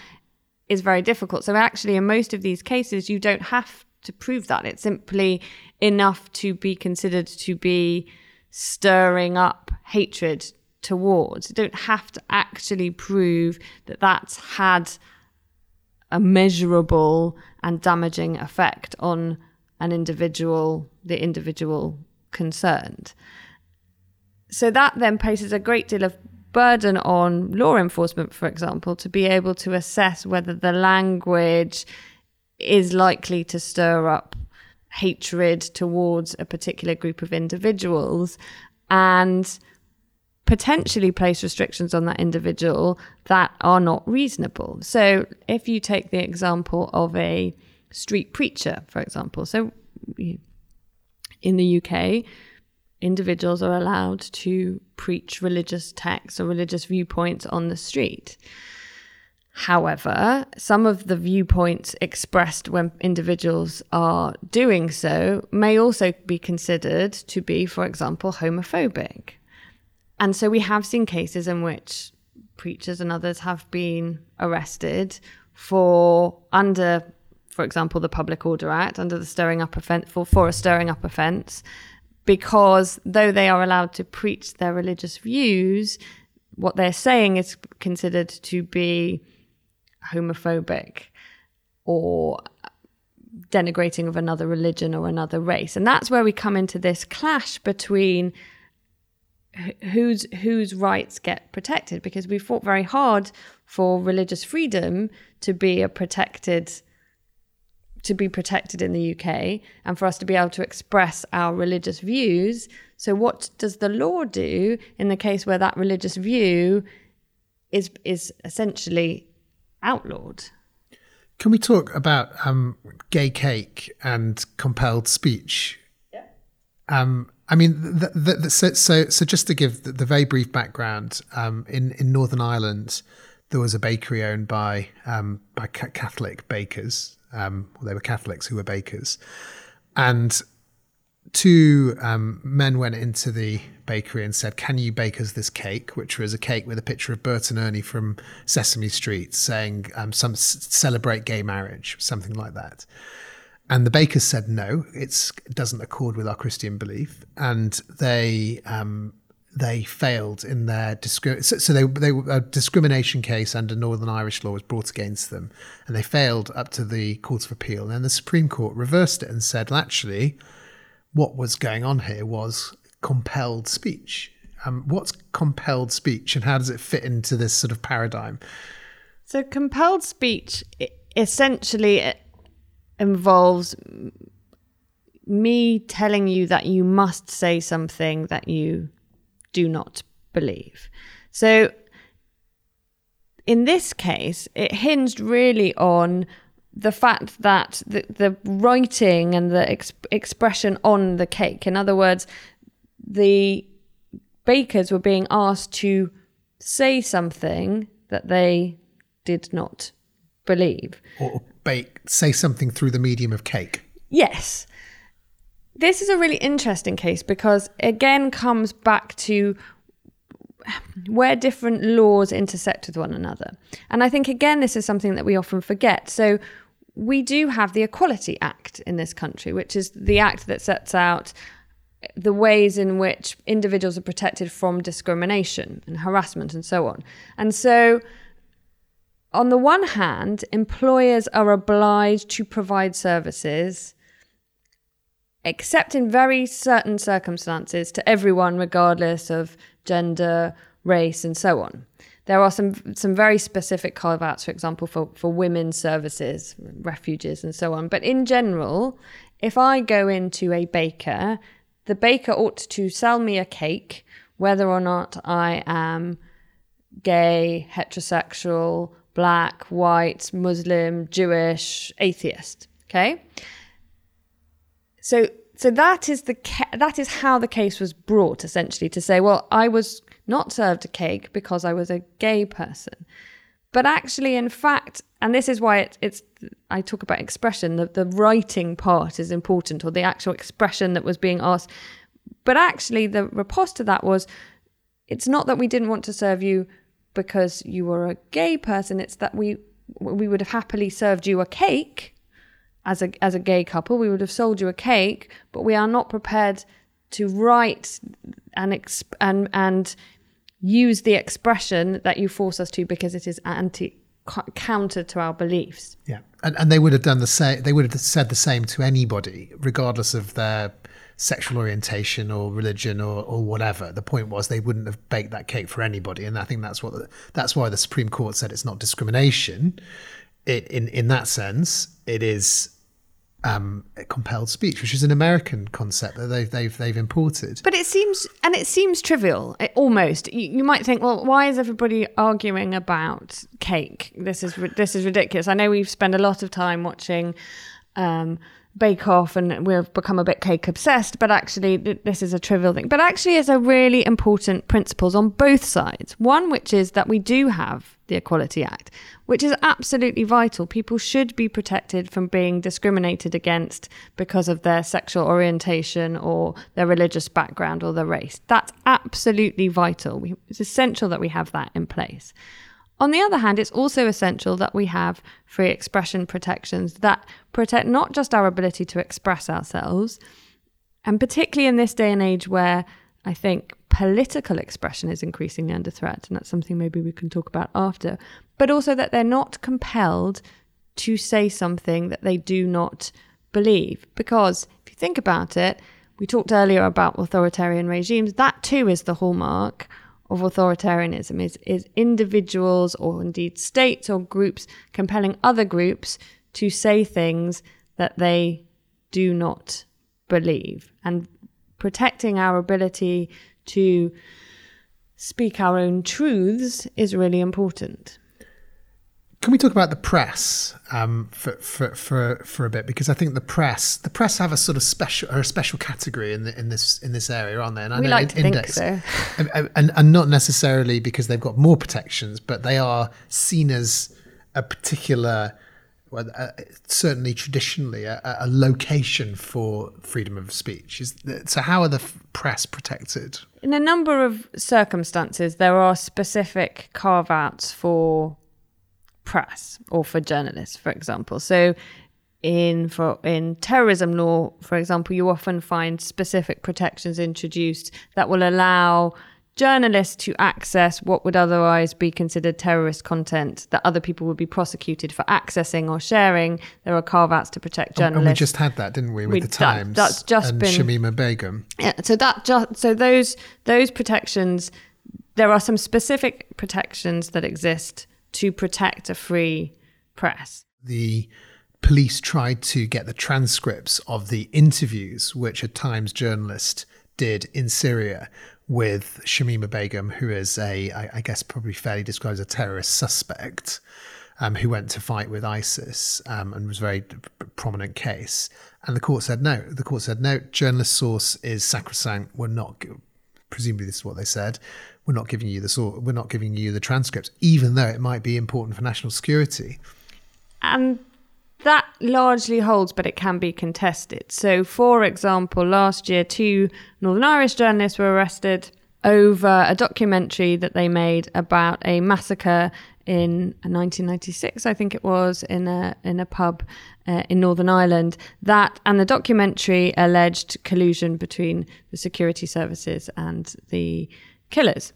is very difficult. So actually in most of these cases you don't have to prove that. It's simply enough to be considered to be stirring up hatred towards. You don't have to actually prove that that's had a measurable and damaging effect on an individual, the individual concerned. So that then places a great deal of burden on law enforcement, for example, to be able to assess whether the language is likely to stir up hatred towards a particular group of individuals and potentially place restrictions on that individual that are not reasonable. So, if you take the example of a street preacher, for example, so in the UK, individuals are allowed to preach religious texts or religious viewpoints on the street. However, some of the viewpoints expressed when individuals are doing so may also be considered to be, for example, homophobic. And so we have seen cases in which preachers and others have been arrested for under, for example, the Public Order Act, under the stirring up offence for, for a stirring up offence, because though they are allowed to preach their religious views, what they're saying is considered to be homophobic or denigrating of another religion or another race. And that's where we come into this clash between whose whose rights get protected because we fought very hard for religious freedom to be a protected to be protected in the UK and for us to be able to express our religious views. So what does the law do in the case where that religious view is is essentially outlawed?
Can we talk about um, gay cake and compelled speech?
Yeah.
Um, I mean, the, the, the, so, so, so just to give the, very brief background, um, in in Northern Ireland, there was a bakery owned by um, by Catholic bakers. Um, well, they were Catholics who were bakers, and two um, men went into the bakery and said, "Can you bake us this cake?" Which was a cake with a picture of Bert and Ernie from Sesame Street, saying um, "some celebrate gay marriage," something like that. And the bakers said no, it doesn't accord with our Christian belief, and they um, they failed in their discri- so, so, they they a discrimination case under Northern Irish law was brought against them, and they failed up to the Court of Appeal. And then the Supreme Court reversed it and said, well, actually, what was going on here was compelled speech. Um, what's compelled speech, and how does it fit into this sort of paradigm?
So, compelled speech essentially involves me telling you that you must say something that you do not believe. So in this case, it hinged really on the fact that the, the writing and the ex- expression on the cake, in other words, the bakers were being asked to say something that they did not believe.
Or bake, say something through the medium of cake.
Yes. This is a really interesting case because again comes back to where different laws intersect with one another. And I think again this is something that we often forget. So we do have the Equality Act in this country, which is the act that sets out the ways in which individuals are protected from discrimination and harassment and so on. And so, on the one hand, employers are obliged to provide services, except in very certain circumstances, to everyone, regardless of gender, race, and so on. There are some some very specific carve outs, for example, for, for women's services, refuges, and so on. But in general, if I go into a baker the baker ought to sell me a cake, whether or not I am gay, heterosexual, black, white, Muslim, Jewish, atheist. Okay. So, so that is the ca- that is how the case was brought essentially to say, well, I was not served a cake because I was a gay person. But actually, in fact, and this is why it, it's, I talk about expression, the, the writing part is important, or the actual expression that was being asked. But actually, the riposte to that was it's not that we didn't want to serve you because you were a gay person, it's that we we would have happily served you a cake as a as a gay couple. We would have sold you a cake, but we are not prepared to write and exp- and and use the expression that you force us to because it is anti counter to our beliefs.
Yeah, and and they would have done the same. They would have said the same to anybody, regardless of their sexual orientation or religion or, or whatever. The point was they wouldn't have baked that cake for anybody, and I think that's what the, that's why the Supreme Court said it's not discrimination. It in in that sense, it is um, compelled speech, which is an American concept that they've they've they've imported.
But it seems and it seems trivial, it, almost. You, you, might think, well, why is everybody arguing about cake? This is this is ridiculous. I know we've spent a lot of time watching. Um, Bake Off and we've become a bit cake obsessed, but actually this is a trivial thing. But actually, it's a really important principles on both sides. One, which is that we do have the Equality Act, which is absolutely vital. People should be protected from being discriminated against because of their sexual orientation or their religious background or their race. That's absolutely vital. We, it's essential that we have that in place. On the other hand, it's also essential that we have free expression protections that protect not just our ability to express ourselves, and particularly in this day and age where I think political expression is increasingly under threat, and that's something maybe we can talk about after, but also that they're not compelled to say something that they do not believe. Because if you think about it, we talked earlier about authoritarian regimes, that too is the hallmark of authoritarianism is, is individuals or indeed states or groups compelling other groups to say things that they do not believe and protecting our ability to speak our own truths is really important.
Can we talk about the press um, for, for, for, for a bit? Because I think the press the press have a sort of special or a special category in the, in this in this area, aren't they?
And we like to index, think
so, and, and, and not necessarily because they've got more protections, but they are seen as a particular, well, uh, certainly traditionally a, a, location for freedom of speech. Is so? How are the press protected?
In a number of circumstances, there are specific carve outs for press or for journalists, for example. So in for in terrorism law, for example, you often find specific protections introduced that will allow journalists to access what would otherwise be considered terrorist content that other people would be prosecuted for accessing or sharing. There are carve outs to protect journalists.
And we just had that, didn't we, with we, the Times?
That, that's just
and
been
Shamima Begum.
Yeah, so that just so those those protections. There are some specific protections that exist to protect a free press.
The police tried to get the transcripts of the interviews which a Times journalist did in Syria with Shamima Begum, who is a, I, guess, probably fairly described as a terrorist suspect. um, who went to fight with ISIS um, and was a very prominent case. And the court said no. The court said no. Journalist source is sacrosanct. We're not. Presumably, this is what they said. We're not giving you the source. We're not giving you the transcripts, even though it might be important for national security.
And that largely holds, but it can be contested. So, for example, last year, two Northern Irish journalists were arrested over a documentary that they made about a massacre in 1996, I think it was, in a in a pub uh, in Northern Ireland. That and the documentary alleged collusion between the security services and the killers.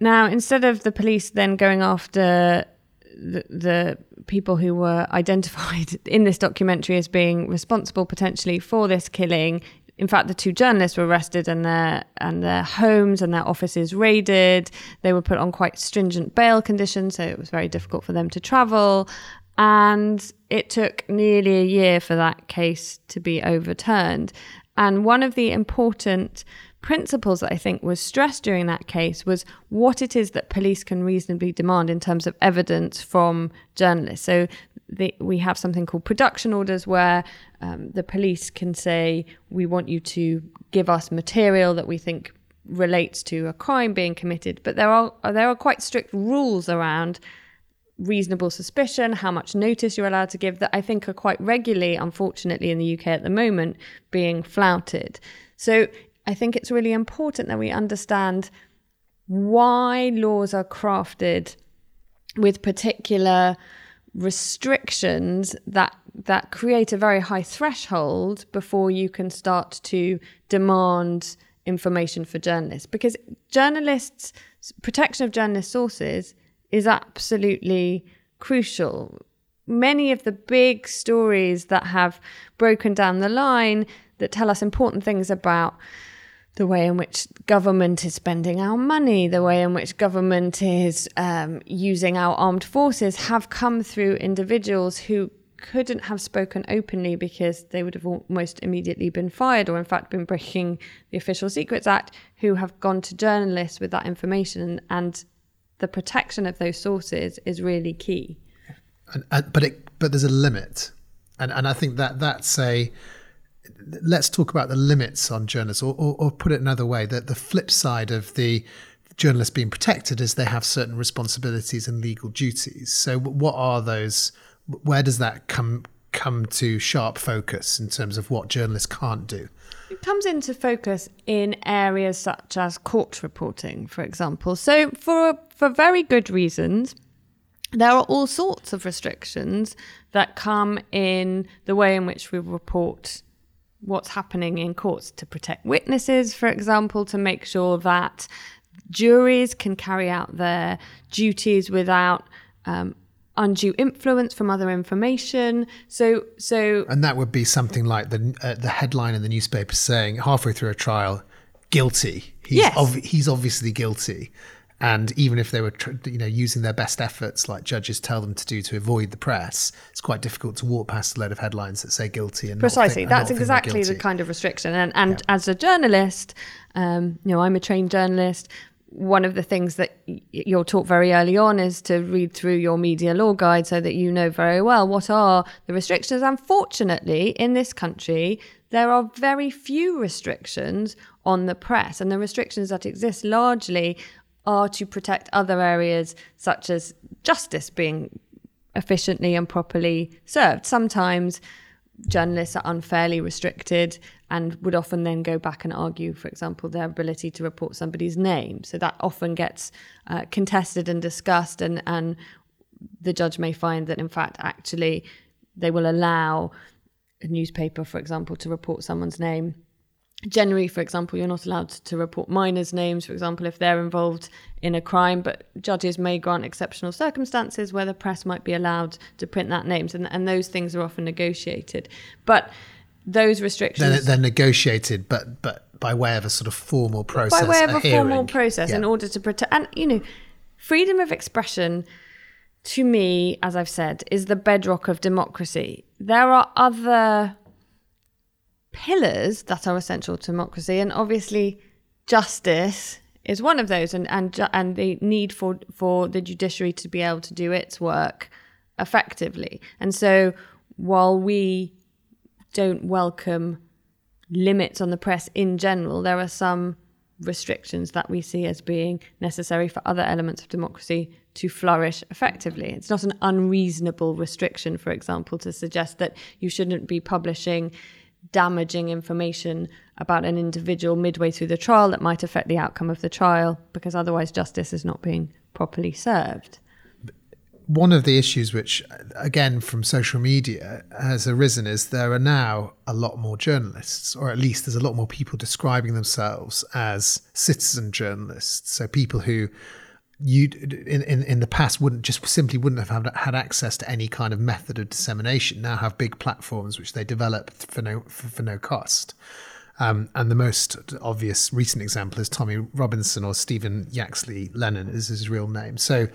Now, instead of the police then going after the, the people who were identified in this documentary as being responsible potentially for this killing in fact, the two journalists were arrested and their and their homes and their offices raided. They were put on quite stringent bail conditions, so it was very difficult for them to travel. And it took nearly a year for that case to be overturned. And one of the important principles that I think was stressed during that case was what it is that police can reasonably demand in terms of evidence from journalists. So the, we have something called production orders where um, the police can say, we want you to give us material that we think relates to a crime being committed. But there are there are quite strict rules around reasonable suspicion, how much notice you're allowed to give, that I think are quite regularly, unfortunately, in the UK at the moment, being flouted. So I think it's really important that we understand why laws are crafted with particular restrictions that that create a very high threshold before you can start to demand information for journalists. Because journalists protection of journalist sources is absolutely crucial. Many of the big stories that have broken down the line that tell us important things about the way in which government is spending our money, the way in which government is um, using our armed forces, have come through individuals who couldn't have spoken openly because they would have almost immediately been fired or, in fact, been breaking the Official Secrets Act, who have gone to journalists with that information. And the protection of those sources is really key.
And, and, but it, but there's a limit, and and I think that that's a let's talk about the limits on journalists, or, or, or put it another way, that the flip side of the journalists being protected is they have certain responsibilities and legal duties. So, what are those? Where does that come come to sharp focus in terms of what journalists can't do?
It comes into focus in areas such as court reporting, for example. So, for for very good reasons, there are all sorts of restrictions that come in the way in which we report what's happening in courts to protect witnesses, for example, to make sure that juries can carry out their duties without um, undue influence from other information. So, so,
and that would be something like the uh, the headline in the newspaper saying halfway through a trial, guilty. He's
yes.
He's obviously guilty. And even if they were, you know, using their best efforts, like judges tell them to do, to avoid the press, it's quite difficult to walk past a load of headlines that say guilty and
precisely.
Think,
That's exactly the kind of restriction. And and yeah. as a journalist, um, you know, I'm a trained journalist. One of the things that you're taught very early on is to read through your media law guide so that you know very well what are the restrictions. Unfortunately, in this country, there are very few restrictions on the press, and the restrictions that exist largely are to protect other areas such as justice being efficiently and properly served. Sometimes journalists are unfairly restricted and would often then go back and argue, for example, their ability to report somebody's name. So that often gets uh, contested and discussed, and, and the judge may find that, in fact, actually, they will allow a newspaper, for example, to report someone's name generally, for example, you're not allowed to report minors' names, for example, if they're involved in a crime, but judges may grant exceptional circumstances where the press might be allowed to print that names, and, and those things are often negotiated. But those restrictions.
They're, they're negotiated, but, but by way of a sort of formal process.
By way of
a,
a formal process yeah. in order to protect. And, you know, freedom of expression to me, as I've said, is the bedrock of democracy. There are other pillars that are essential to democracy, and obviously justice is one of those, and and and the need for for the judiciary to be able to do its work effectively. And so while we don't welcome limits on the press in general, there are some restrictions that we see as being necessary for other elements of democracy to flourish effectively. It's not an unreasonable restriction, for example, to suggest that you shouldn't be publishing damaging information about an individual midway through the trial that might affect the outcome of the trial because otherwise justice is not being properly served.
One of the issues, which again from social media has arisen, is there are now a lot more journalists, or at least there's a lot more people describing themselves as citizen journalists. So people who you in, in in the past wouldn't just simply wouldn't have had, access to any kind of method of dissemination. Now have big platforms which they develop for no for, for no cost. Um, and the most obvious recent example is Tommy Robinson or Stephen Yaxley Lennon is his real name. So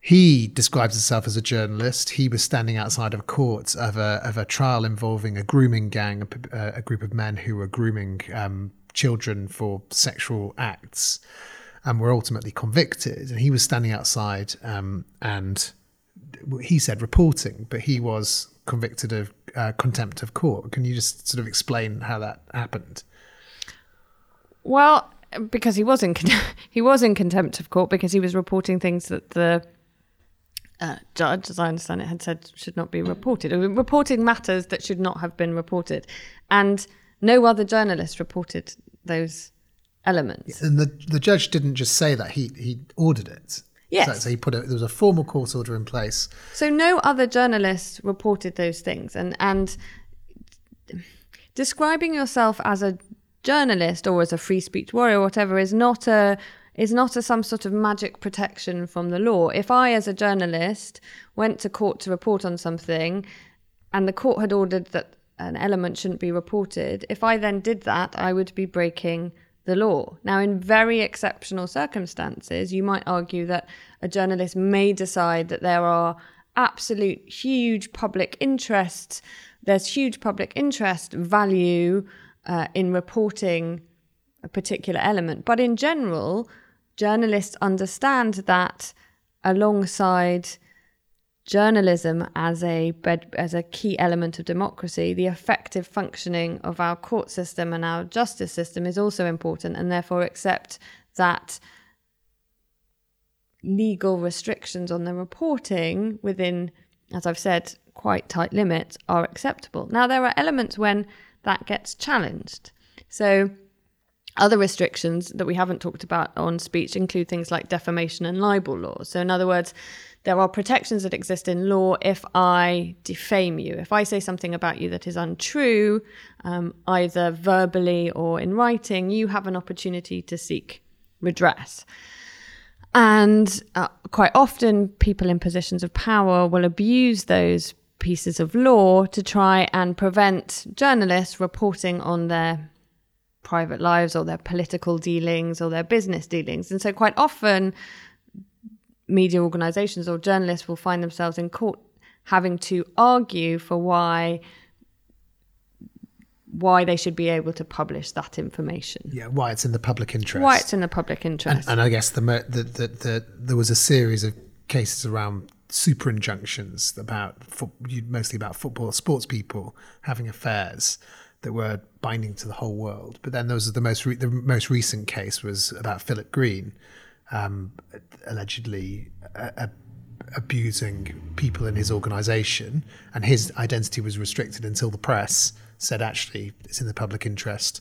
he describes himself as a journalist. He was standing outside of court of a of a trial involving a grooming gang, a, a group of men who were grooming um, children for sexual acts and were ultimately convicted. And he was standing outside um, and he said reporting, but he was convicted of uh, contempt of court. Can you just sort of explain how that happened?
Well, because he was in he was in contempt of court because he was reporting things that the uh, judge, as I understand it, had said should not be reported, reporting matters that should not have been reported, and no other journalist reported those elements.
And the the judge didn't just say that; he he ordered it.
Yes.
So, so he put a, there was a formal court order in place.
So no other journalists reported those things, and and describing yourself as a journalist or as a free speech warrior or whatever is not a is not a some sort of magic protection from the law. If I, as a journalist, went to court to report on something, and the court had ordered that an element shouldn't be reported, if I then did that, I would be breaking the law. Now, in very exceptional circumstances, you might argue that a journalist may decide that there are absolute huge public interests, there's huge public interest value uh, in reporting a particular element. But in general, journalists understand that alongside journalism as a as a key element of democracy, the effective functioning of our court system and our justice system is also important, and therefore accept that legal restrictions on the reporting within, as I've said, quite tight limits are acceptable. Now there are elements when that gets challenged. So other restrictions that we haven't talked about on speech include things like defamation and libel laws. So in other words, there are protections that exist in law if I defame you. If I say something about you that is untrue, um, either verbally or in writing, you have an opportunity to seek redress. And uh, quite often, people in positions of power will abuse those pieces of law to try and prevent journalists reporting on their private lives or their political dealings or their business dealings. And so, quite often, media organizations or journalists will find themselves in court having to argue for why why they should be able to publish that information.
Yeah, why it's in the public interest.
Why it's in the public interest.
And, and I guess the, the, the, the, there was a series of cases around super injunctions about fo- mostly about football sports people having affairs that were binding to the whole world. But then there was the most re- the most recent case was about Philip Green, um, allegedly uh, abusing people in his organisation, and his identity was restricted until the press said actually it's in the public interest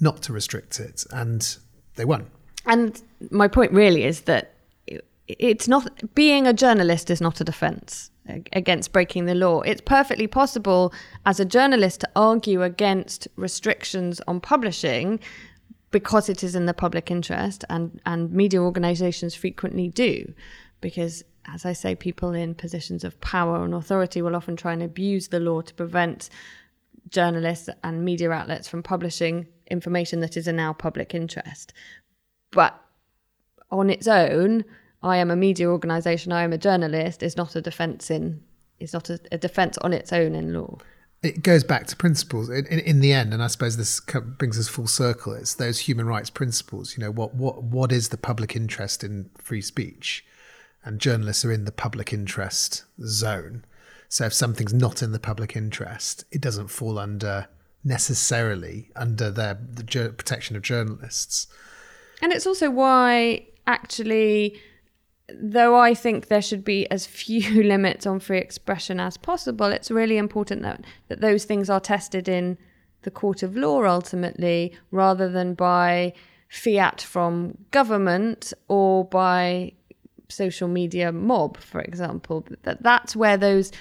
not to restrict it, and they won.
And my point really is that it's not being a journalist is not a defense against breaking the law. It's perfectly possible as a journalist to argue against restrictions on publishing because it is in the public interest and and media organizations frequently do because as I say, people in positions of power and authority will often try and abuse the law to prevent journalists and media outlets from publishing information that is in our public interest. But on its own, I am a media organisation, I am a journalist, is not a defence in is not a, a defence on its own in law.
It goes back to principles in, in, in, the end, and I suppose this brings us full circle. It's those human rights principles. You know, what what what is the public interest in free speech? and journalists are in the public interest zone. So if something's not in the public interest, it doesn't fall under necessarily under their, the protection of journalists.
And it's also why actually though I think there should be as few limits on free expression as possible, it's really important that, that those things are tested in the court of law ultimately, rather than by fiat from government or by social media mob, for example. That that's where those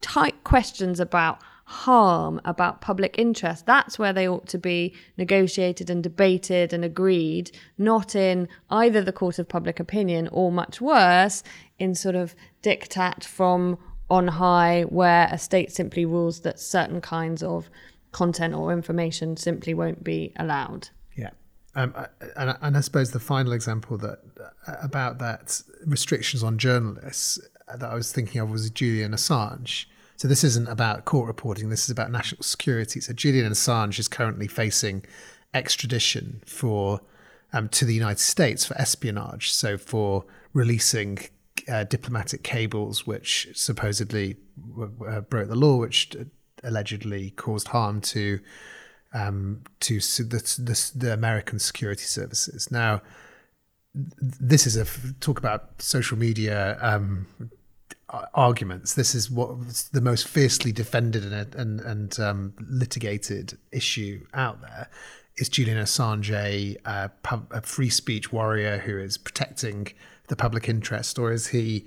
tight questions about harm, about public interest, that's where they ought to be negotiated and debated and agreed, not in either the court of public opinion or much worse, in sort of diktat from on high, where a state simply rules that certain kinds of content or information simply won't be allowed.
Yeah. Um, and, and I suppose the final example that about that restrictions on journalists that I was thinking of was Julian Assange. So this isn't about court reporting. This is about national security. So Julian Assange is currently facing extradition for um, to the United States for espionage. So for releasing uh, diplomatic cables, which supposedly uh, broke the law, which allegedly caused harm to um, to the, the, the American security services. Now, this is a talk about social media um, arguments. This is what the most fiercely defended and and, and um, litigated issue out there. Is Julian Assange a, a, free speech warrior who is protecting the public interest, or is he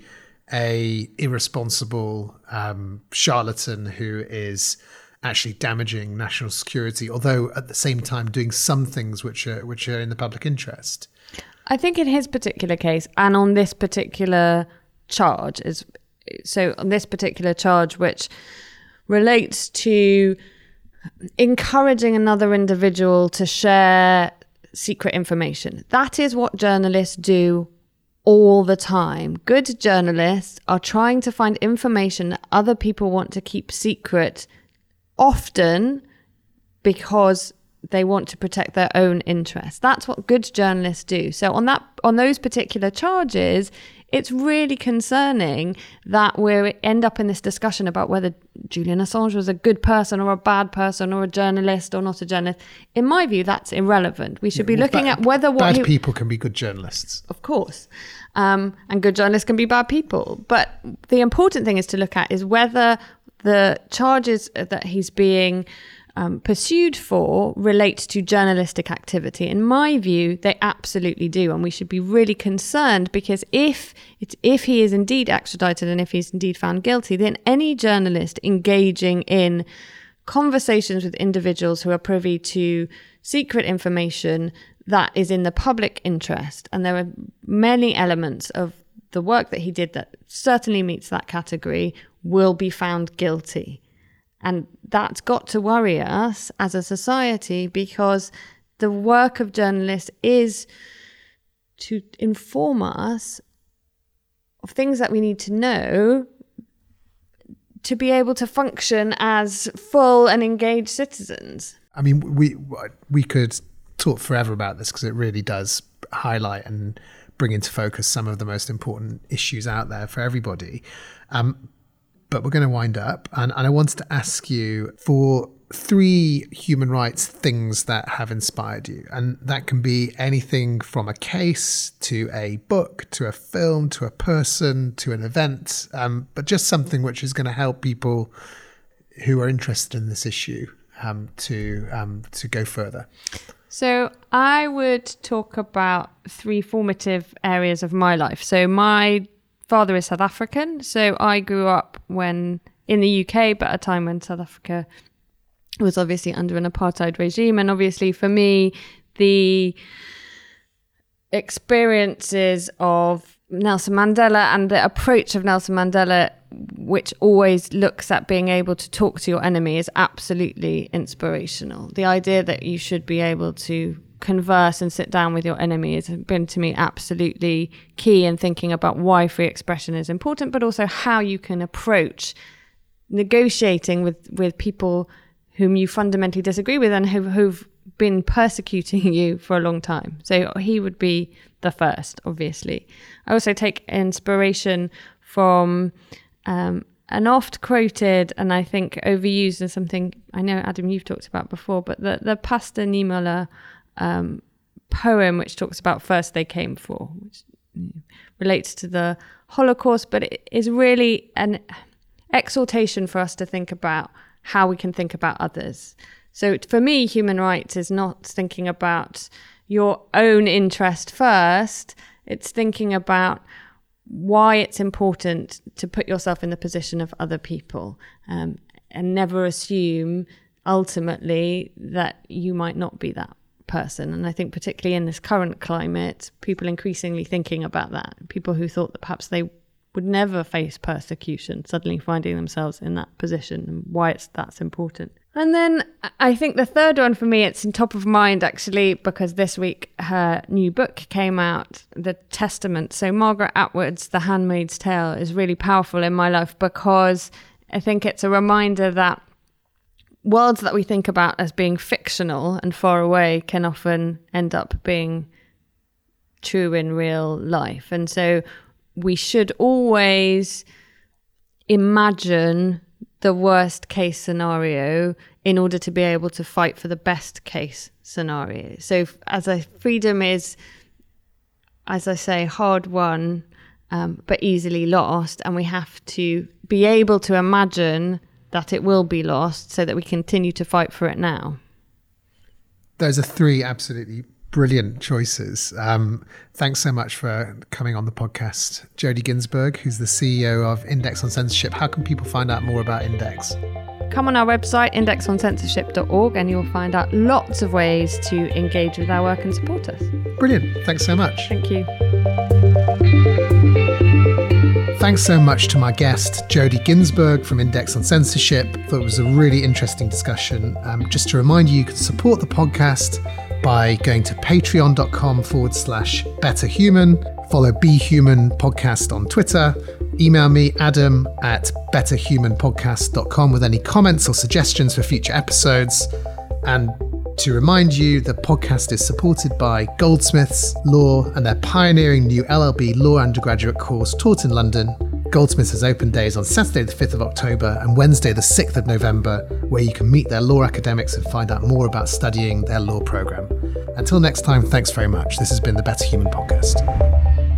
a irresponsible um, charlatan who is actually damaging national security, although at the same time doing some things which are which are in the public interest?
I think in his particular case and on this particular charge is so on this particular charge, which relates to encouraging another individual to share secret information. That is what journalists do all the time. Good journalists are trying to find information that other people want to keep secret, often because they want to protect their own interests. That's what good journalists do. So on that on those particular charges, it's really concerning that we end up in this discussion about whether Julian Assange was a good person or a bad person or a journalist or not a journalist. In my view, that's irrelevant. We should yeah, be looking
bad,
at whether
what bad he, people can be good journalists.
Of course. Um, and good journalists can be bad people. But the important thing is to look at is whether the charges that he's being um, pursued for relate to journalistic activity. In my view, they absolutely do, and we should be really concerned because if if he is indeed extradited and if he's indeed found guilty, then any journalist engaging in conversations with individuals who are privy to secret information that is in the public interest, and there are many elements of the work that he did that certainly meets that category, will be found guilty. And that's got to worry us as a society because the work of journalists is to inform us of things that we need to know to be able to function as full and engaged citizens.
I mean, we we could talk forever about this because it really does highlight and bring into focus some of the most important issues out there for everybody. Um, but we're going to wind up. And, and I wanted to ask you for three human rights things that have inspired you. And that can be anything from a case to a book to a film to a person to an event, um, but just something which is going to help people who are interested in this issue um, to um, to go further.
So I would talk about three formative areas of my life. So my father is South African, so I grew up when in the UK, but at a time when South Africa was obviously under an apartheid regime, and obviously for me, the experiences of Nelson Mandela and the approach of Nelson Mandela, which always looks at being able to talk to your enemy, is absolutely inspirational. The idea that you should be able to converse and sit down with your enemy has been to me absolutely key in thinking about why free expression is important, but also how you can approach negotiating with, with people whom you fundamentally disagree with and who, who've been persecuting you for a long time. So he would be the first, obviously. I also take inspiration from um, an oft quoted and I think overused and something I know, Adam, you've talked about before, but the, the Pastor Niemöller um, poem, which talks about first they came for, which relates to the Holocaust, but it is really an exhortation for us to think about how we can think about others. So for me, human rights is not thinking about your own interest first, it's thinking about why it's important to put yourself in the position of other people um, and never assume ultimately that you might not be that person. And I think, particularly in this current climate, people increasingly thinking about that. People who thought that perhaps they would never face persecution, suddenly finding themselves in that position and why it's that's important. And then I think the third one for me, it's in top of mind actually, because this week her new book came out, The Testament. So Margaret Atwood's The Handmaid's Tale is really powerful in my life because I think it's a reminder that worlds that we think about as being fictional and far away can often end up being true in real life. And so we should always imagine the worst case scenario in order to be able to fight for the best case scenario. So, as a freedom is, as I say, hard won, um, but easily lost, and we have to be able to imagine that it will be lost so that we continue to fight for it now.
Those are three absolutely brilliant choices. Um, thanks so much for coming on the podcast. Jodie Ginsberg, who's the CEO of Index on Censorship. How can people find out more about Index?
Come on our website, indexoncensorship.org, and you'll find out lots of ways to engage with our work and support us.
Brilliant. Thanks so much.
Thank you.
Thanks so much to my guest, Jodie Ginsberg from Index on Censorship. It was a really interesting discussion. Um, just to remind you, you can support the podcast by going to patreon.com forward slash betterhuman. Follow Better Human Podcast on Twitter. Email me, adam at betterhumanpodcast.com, with any comments or suggestions for future episodes. And to remind you, the podcast is supported by Goldsmiths Law and their pioneering new LLB law undergraduate course taught in London. Goldsmiths has open days on Saturday, the 5th of October and Wednesday, the 6th of November, where you can meet their law academics and find out more about studying their law program. Until next time, thanks very much. This has been the Better Human Podcast.